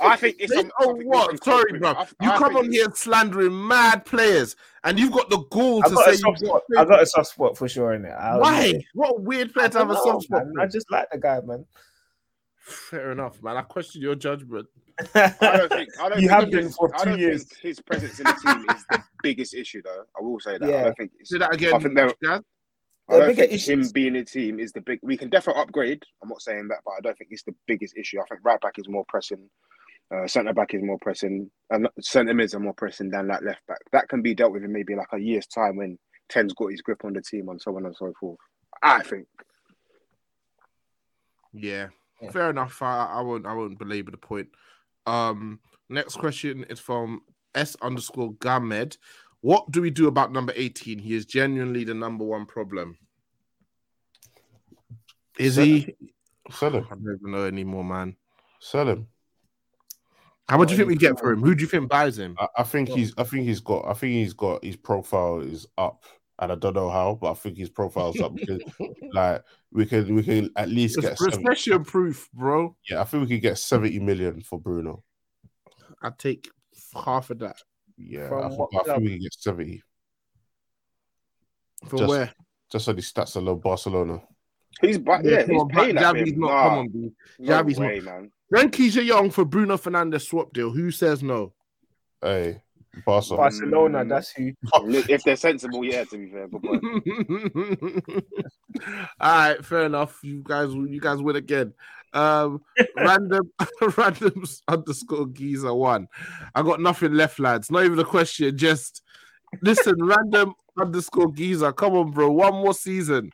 I think it's Based some- I on think we can what? Sorry, bro. I- You I come on here slandering mad players, and you've got the gall I to say soft you've spot. got I got a soft spot for sure in it. I'll Why? What a weird player to I have a don't know, soft spot. man. I just like the guy, man. Fair enough, man. I question your judgment. I don't think. I don't You think have been his, for I two don't years. think his presence in the team is the biggest issue, though. I will say that. I Yeah. don't think. It's, Say that again. I think they're- Gaz. I don't bigger think issues. him being a team is the big. We can definitely upgrade. I'm not saying that, but I don't think it's the biggest issue. I think right back is more pressing, uh, centre back is more pressing, and centre mids are more pressing than that left back. That can be dealt with in maybe like a year's time when Ten's got his grip on the team and so on and so forth. I think. Yeah, Yeah. fair enough. I, I won't. I won't belabor the point. Um, next question is from S underscore Gamed. What do we do about number eighteen? He is genuinely the number one problem. Is Sell he? Sell him. I don't even know anymore, man. Sell him. How much do you think we get for him? Who do you think buys him? I, I think he's. I think he's got. I think he's got. His profile is up, and I don't know how, but I think his profile's up because, like, we can. We can at least get. It's 70, recession proof, bro. yeah, I think we could get seventy million for Bruno. I'd take half of that. Yeah, I, think, what I think we can get seventy. From Just- where? Just on the stats alone, Barcelona. He's back. Yeah, come he's on, paying that. Xavi's him. not. Nah, Come on, B. no Javi's not- way, man. Frenkie de Jong for Bruno Fernandes swap deal. Who says no? Hey, Barca. Barcelona, mm. that's who. If they're sensible, yeah. To be fair, but boy. All right, fair enough. You guys, you guys win again. Um, random, randoms underscore geezer one. I got nothing left, lads. Not even a question. Just listen, random underscore geezer. Come on, bro. One more season.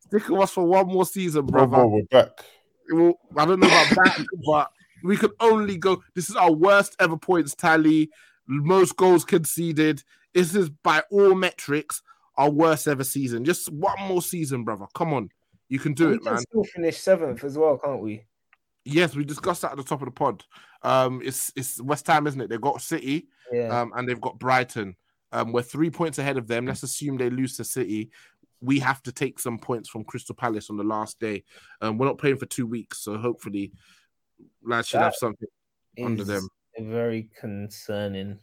Stick with us for one more season, Bro, brother. bro, we're back. Well, I don't know about that, but we could only go. This is our worst ever points tally, most goals conceded. This is by all metrics our worst ever season. Just one more season, brother. Come on, you can do we it, can man. still finish seventh as well, can't we? Yes, we discussed that at the top of the pod. Um, it's it's West Ham, isn't it? They've got City, Yeah. um, and they've got Brighton. Um, we're three points ahead of them. Let's assume they lose to City. We have to take some points from Crystal Palace on the last day. Um, we're not playing for two weeks, so hopefully, lads should have That something under them. Very concerning.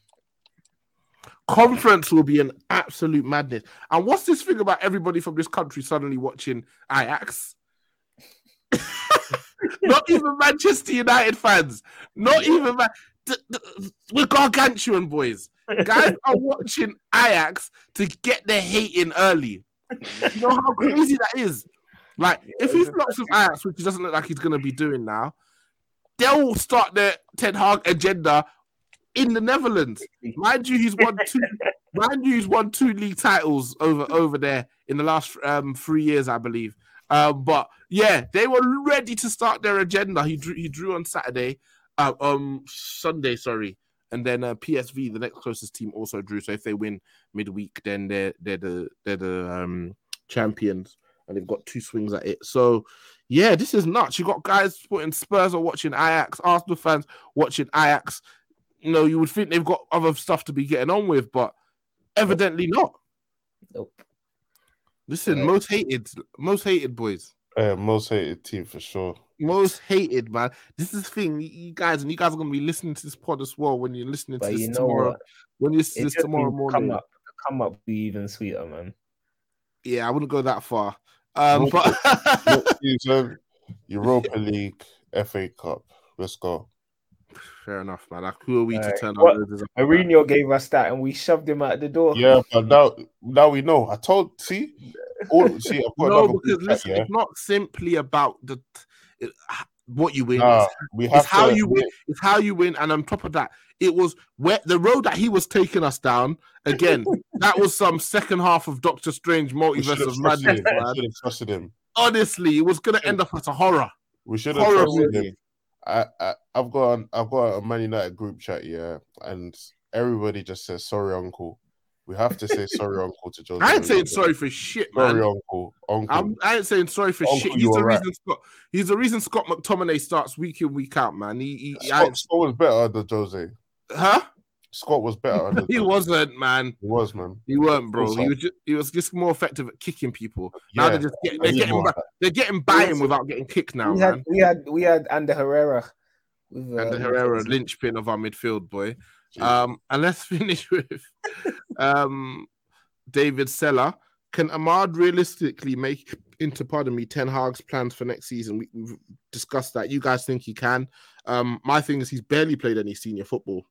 Conference will be an absolute madness. And what's this thing about everybody from this country suddenly watching Ajax? Not even Manchester United fans. Not even th- th- we're gargantuan boys. Guys are watching Ajax to get their hate in early. You know how crazy that is. Like, if he flops with Ajax, which he doesn't look like he's going to be doing now, they'll start their Ten Hag agenda in the Netherlands. Mind you, he's won two. mind you, he's won two league titles over over there in the last um, three years, I believe. Um, but yeah, they were ready to start their agenda. He drew. He drew on Saturday, uh, um, Sunday, sorry, and then uh, PSV, the next closest team, also drew. So if they win midweek, then they're they're the they're the um, champions, and they've got two swings at it. So yeah, this is nuts. You got guys putting Spurs are watching Ajax, Arsenal fans watching Ajax. You know, you would think they've got other stuff to be getting on with, but evidently not. Nope. Listen, Right. most hated, most hated boys, Uh, most hated team for sure. most hated man. This is the thing, you- you guys, and you guys are gonna be listening to this pod as well when you're listening to this you know tomorrow. what? When you listen It to this tomorrow morning, come up, come up, be even sweeter, man. yeah, I wouldn't go that far. Um, Nope. but Next season, Europa League, FA Cup. Let's go. Fair enough, man. Like, who are we to Alright, turn what- our noses up? Mourinho gave us that, and we shoved him out the door. Yeah, but now now we know. I told see, all see. I've got No, because listen, yeah. it's not simply about the it, what you win. Nah, it's we It's have how you win. It's how you win, and on top of that, it was where the road that he was taking us down. Again, that was some second half of Doctor Strange multiverse of madness, him. Man. should trusted him. Honestly, it was gonna end up as a horror. We should have Horror trusted him. I, I I've got an, I've got a Man United group chat, yeah, and everybody just says sorry, uncle. We have to say sorry, uncle to Jose. I ain't saying sorry for shit, man. Sorry, uncle. Uncle. I'm, I ain't saying sorry for Uncle, shit. He's the right. reason Scott. He's the reason Scott McTominay starts week in week out, man. He, he I Scott, Scott was better than Jose. huh? Scott was better He Jose. wasn't, man. He was, man. He weren't, bro. Also- He was just, he was just more effective at kicking people. Now Yeah. they're just getting, they're getting, by, they're getting by him without getting kicked now, we man. had, we had, we had Ander Herrera. With, uh, and the with- Herrera linchpin of our midfield boy. Jeez. Um, and let's finish with um, David Seller. Can Amad realistically make into, pardon me, Ten Hag's plans for next season? We, we've discussed that. You guys think he can? Um, my thing is he's barely played any senior football.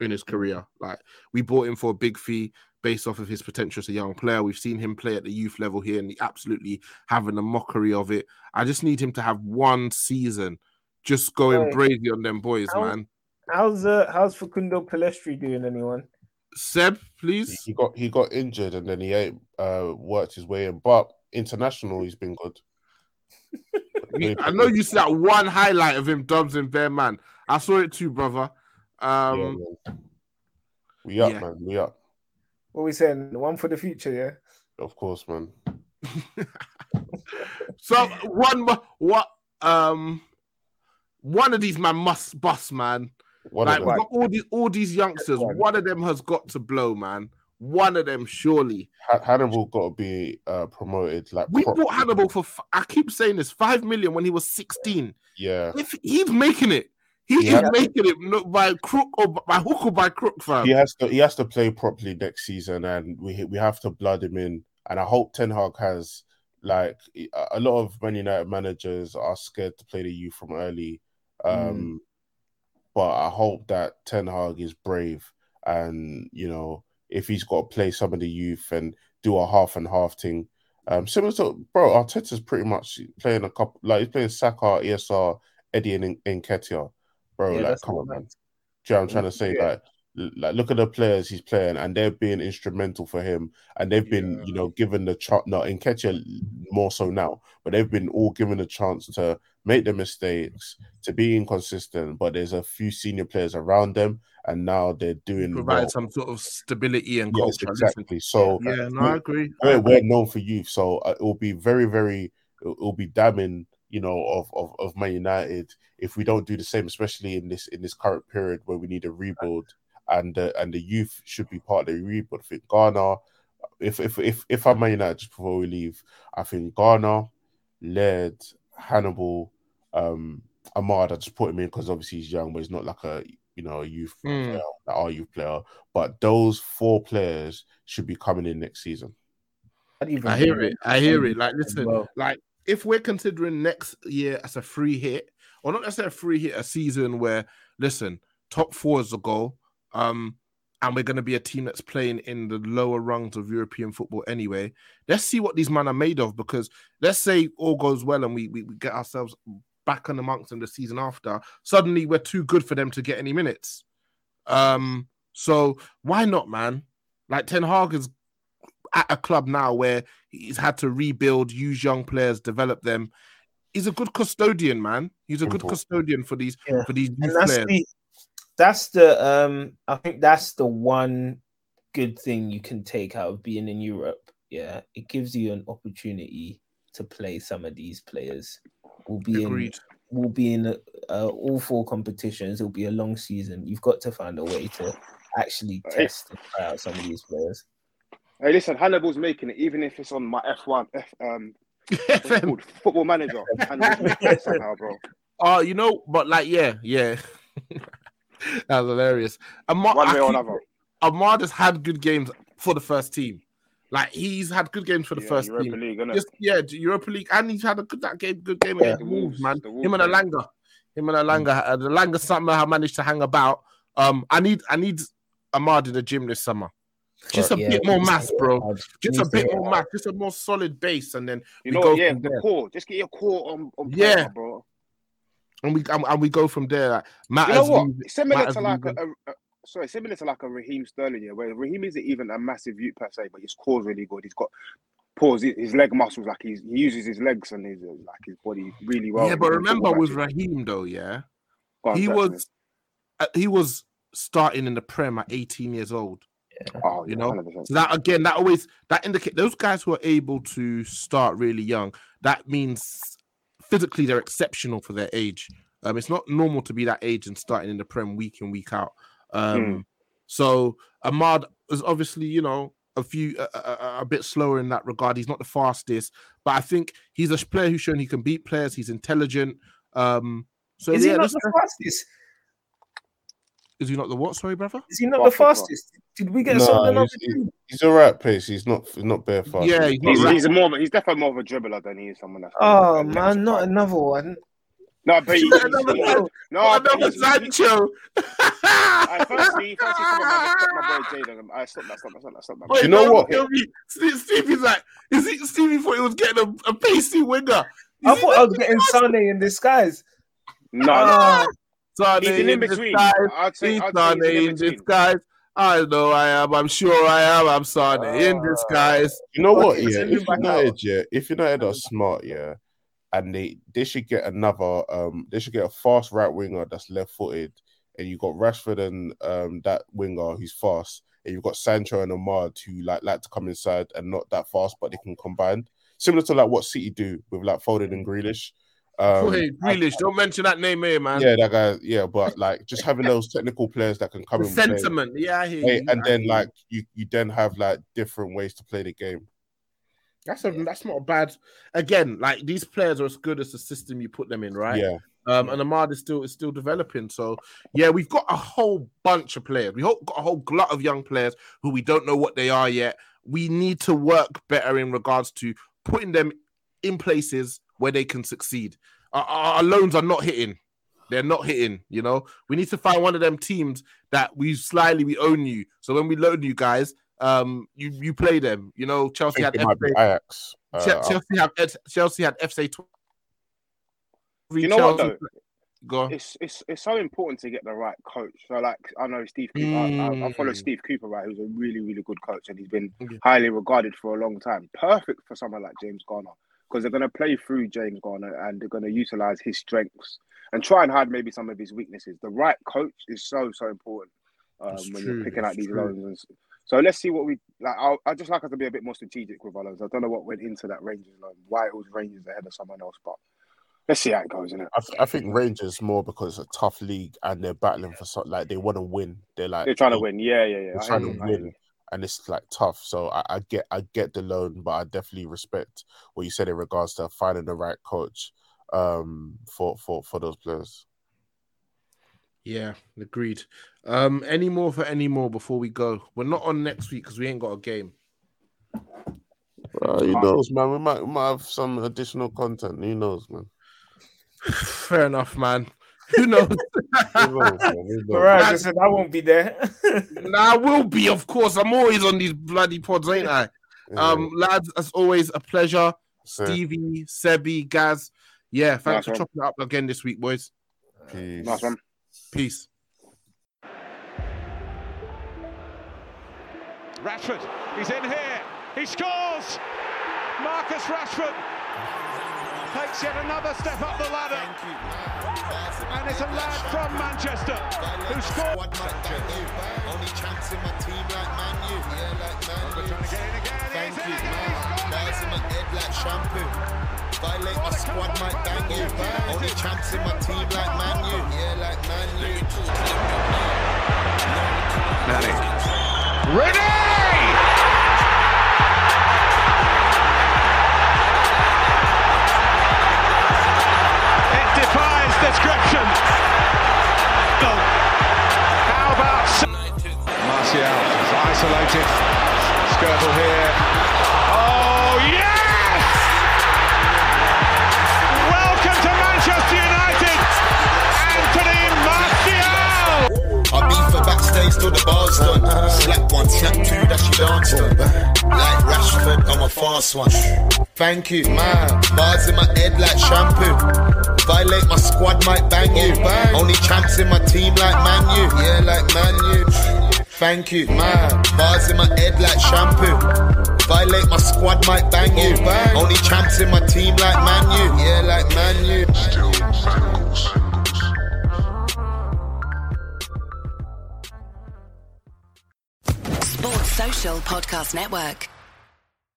In his career. Like we bought him for a big fee based off of his potential as a young player. We've seen him play at the youth level here and he absolutely having a mockery of it. I just need him to have one season just going Right. crazy on them boys, How- man. How's uh, how's Facundo Pellistri doing? Anyone? Seb, please. He got he got injured and then he ain't uh, worked his way in. But international, he's been good. I know you see that one highlight of him dubs in Bear Man. I saw it too, brother. Um, yeah. We up, yeah. man. We up. What we saying? One for the future, yeah. Of course, man. So one, mo- what, um, one of these man must bust, man. One like we got all these all these youngsters. one. Of them has got to blow, man. One of them surely. Ha- Hannibal got to be uh, promoted. Like We properly. bought Hannibal for. f- I keep saying this five million when he was sixteen. Yeah, If he's making it, he Yeah. is making it not by crook or by hook or by crook, fam. he has to. He has to play properly next season, and we we have to blood him in. And I hope Ten Hag has like a- lot of Man United managers are scared to play the youth from early. Um, But I hope that Ten Hag is brave, and you know if he's got to play some of the youth and do a half and half thing. Um, similar to bro, Arteta's pretty much playing a couple like he's playing Saka, ESR, Eddie, and Nketiah. Bro, Yeah, like come on, man. Do you know what I'm trying to say? Yeah. Like, like look at the players he's playing, and they're being instrumental for him, and they've been, you know, given the chance. Not in Nketiah more so now, but they've been all given a chance to make the mistakes, to be inconsistent. But there's a few senior players around them, and now they're doing Provide well. some sort of stability and Yes, culture. Exactly. So yeah, no, I agree. We're, we're known for youth, so uh, it will be very, very, it will be damning, you know, of, of of Man United if we don't do the same, especially in this in this current period where we need a rebuild, and uh, and the youth should be part of the rebuild. I think Garner, if if if if I'm Man United, just before we leave, I think Garner, led Hannibal, um, Amad. I just put him in because obviously he's young, but he's not like a you know a youth Mm. player, like our youth player. But those four players should be coming in next season. I'd I hear it. I hear it. Like, as listen, well. like if we're considering next year as a free hit, or not necessarily a free hit, a season where, listen, top four is the goal. Um, and we're going to be a team that's playing in the lower rungs of European football anyway. Let's see what these men are made of because let's say all goes well and we, we, we get ourselves back on amongst them the season after. Suddenly we're too good for them to get any minutes. Um, so why not, man? Like Ten Hag is at a club now where he's had to rebuild, use young players, develop them. He's a good custodian, man. He's a good custodian for these Yeah. for these and youth that's players. the that's the um I think that's the one good thing you can take out of being in Europe. Yeah, it gives you an opportunity to play some of these players. Will be in. Will be in uh, all four competitions. It'll be a long season. You've got to find a way to actually Right. test and try out some of these players. Hey, listen, Hannibal's making it, even if it's on my F1, F, um, what's it FM. called? Football manager. Somehow, bro. Oh, you know, but like, yeah, yeah. That was hilarious. Amad, One way or another. Amad has had good games for the first team. Like he's had good games for the Yeah, first Europa team. League. Just yeah, Europa League, and he's had a good that game, good game Yeah. against The Wolves, man. the Wolves Him and. Elanga, him and Elanga, uh, the Elanga somehow managed to hang about. Um, I need, I need Amad in the gym this summer. Just a Yeah, bit more mass, hit bro. hard. Just a bit more mass, just a more solid base, and then You we know, go yeah, from the there. core. Just get your core on, on Yeah. paper, bro. and we and, and we go from there. Like, You know what? leaving- Similar matters to like a, a, a sorry, similar to like a Raheem Sterling, yeah, where Raheem isn't even a massive youth per se, but his core's really good. He's got pause his leg muscles, like he's, he uses his legs and his uh, like his body really well. yeah, but remember with matches. Raheem though, yeah, on, he chat was uh, he was starting in the Prem at 18 years old. Oh, you yeah, know, 100%. So that again, that always that indicate those guys who are able to start really young. That means physically they're exceptional for their age. Um, it's not normal to be that age and starting in the Prem week in week out. Um, so Amad is obviously you know a few a, a, a bit slower in that regard. He's not the fastest, but I think he's a player who's shown he can beat players. He's intelligent. Um, so Is yeah, he not the fastest? Is he not the what? Sorry, brother. Is he not the Fastest, fastest? Did we get No, something he's, else? he- he's all right pace. He's not he's not bare fast. Yeah, he's He's, rapid. he's a more, he's definitely more of a dribbler than he is someone that's. Oh that's man, not another one. No, but he, another he- San- no, but another he's- Sancho. I firstly, firstly, come on, man, stop my boy Jadon. I stop that, stop that, stop that, stop that. Wait, you know don't what? kill me. Steve, Stevie's like, is he, Stevie thought he was getting a, a pacey winger. I Is he thought I was getting Sane in disguise. No, Ah, Sane he's in in between. disguise. I'd say, He's I'd say Sane he's an in in-between. disguise. I know I am. I'm sure I am. I'm Sane in disguise. You know what? Yeah, send him if back United, yeah, if United are smart, yeah, and they they should get another, um, they should get a fast right winger that's left footed, and you got Rashford and um that winger who's fast, and you've got Sancho and Amad who like like to come inside and not that fast, but they can combine, similar to like what City do with like Foden and Grealish. Um, Wait, Grealish, don't mention that name here, man. yeah, that guy, yeah, but like just having those technical players that can come the and play. sentiment. Yeah, I hear Hey, you. and I then hear like you. you you then have like different ways to play the game. that's a, that's not a bad. Again, like these players are as good as the system you put them in, right? Yeah, Um, and Amad is still is still developing. So yeah, we've got a whole bunch of players. We ho- got a whole glut of young players who we don't know what they are yet. We need to work better in regards to putting them in places where they can succeed. Our, our our loans are not hitting. They're not hitting. You know, we need to find one of them teams that we slyly we own you. So when we loan you guys, um, you you play them. You know, Chelsea had it FA, Ajax. Uh, Che- Chelsea had Chelsea had FC. tw- You know what, though? Go it's it's it's so important to get the right coach. So like I know Steve Cooper, I, I, I follow Mm. Steve Cooper, right? Who's a really really good coach, and he's been highly regarded for a long time. Perfect for someone like James Garner because they're going to play through James Garner and they're going to utilize his strengths and try and hide maybe some of his weaknesses. The right coach is so so important um, when true, you're picking out these true. loans. And so let's see what we like. I'll, I just like us to be a bit more strategic with our loans. I don't know what went into that Rangers loan, why it was Rangers ahead of someone else, but let's see how it goes. Innit? I, th- I think Rangers more because it's a tough league and they're battling for something like they want to win. They're like They're trying to win. Yeah, yeah, yeah. They're I trying to win. And it's like tough. So I, I get I get the loan, but I definitely respect what you said in regards to finding the right coach um for for for those players. Yeah, agreed. Um, any more for any more before we go? We're not on next week because we ain't got a game. Uh, who knows, man? We might we might have some additional content. Who knows, man? Fair enough, man. Who knows? Who knows, man? Who knows? Right, I said I won't be there. nah, I will be, of course. I'm always on these bloody pods, ain't I? Yeah, Um, lads, as always, a pleasure. so, Stevie, Sebi, Gaz. Yeah, thanks Nice for one. chopping it up again this week, boys. peace. Nice one. Peace. Rashford, he's in here. He scores. Marcus Rashford takes yet another step up the ladder. And it's a lad from Manchester who scored. Only chance in my team like Man U. Yeah, like Man U. Trying to get in again. Thank you, man. He's in my head like shampoo. Violate my squad, might bang you. Only chance in my team like Man U. Yeah, like Man U. Ready! Defies description. How about Martial is isolated. Skrtel here. Oh yes! Welcome to Manchester United, Anthony Martial. I beat for backstage till the bar's done. Slap one, slap two, that she dance done. Like Rashford, I'm a fast one. Thank you, man. Bars in my head like shampoo. Violate my squad, might bang you. Only champs in my team like Man U. Yeah, like Man U. Thank you, man. Bars in my head like shampoo. Violate my squad, might bang you. Only champs in my team like Man U. Yeah, like Man U. Sports Social Podcast Network.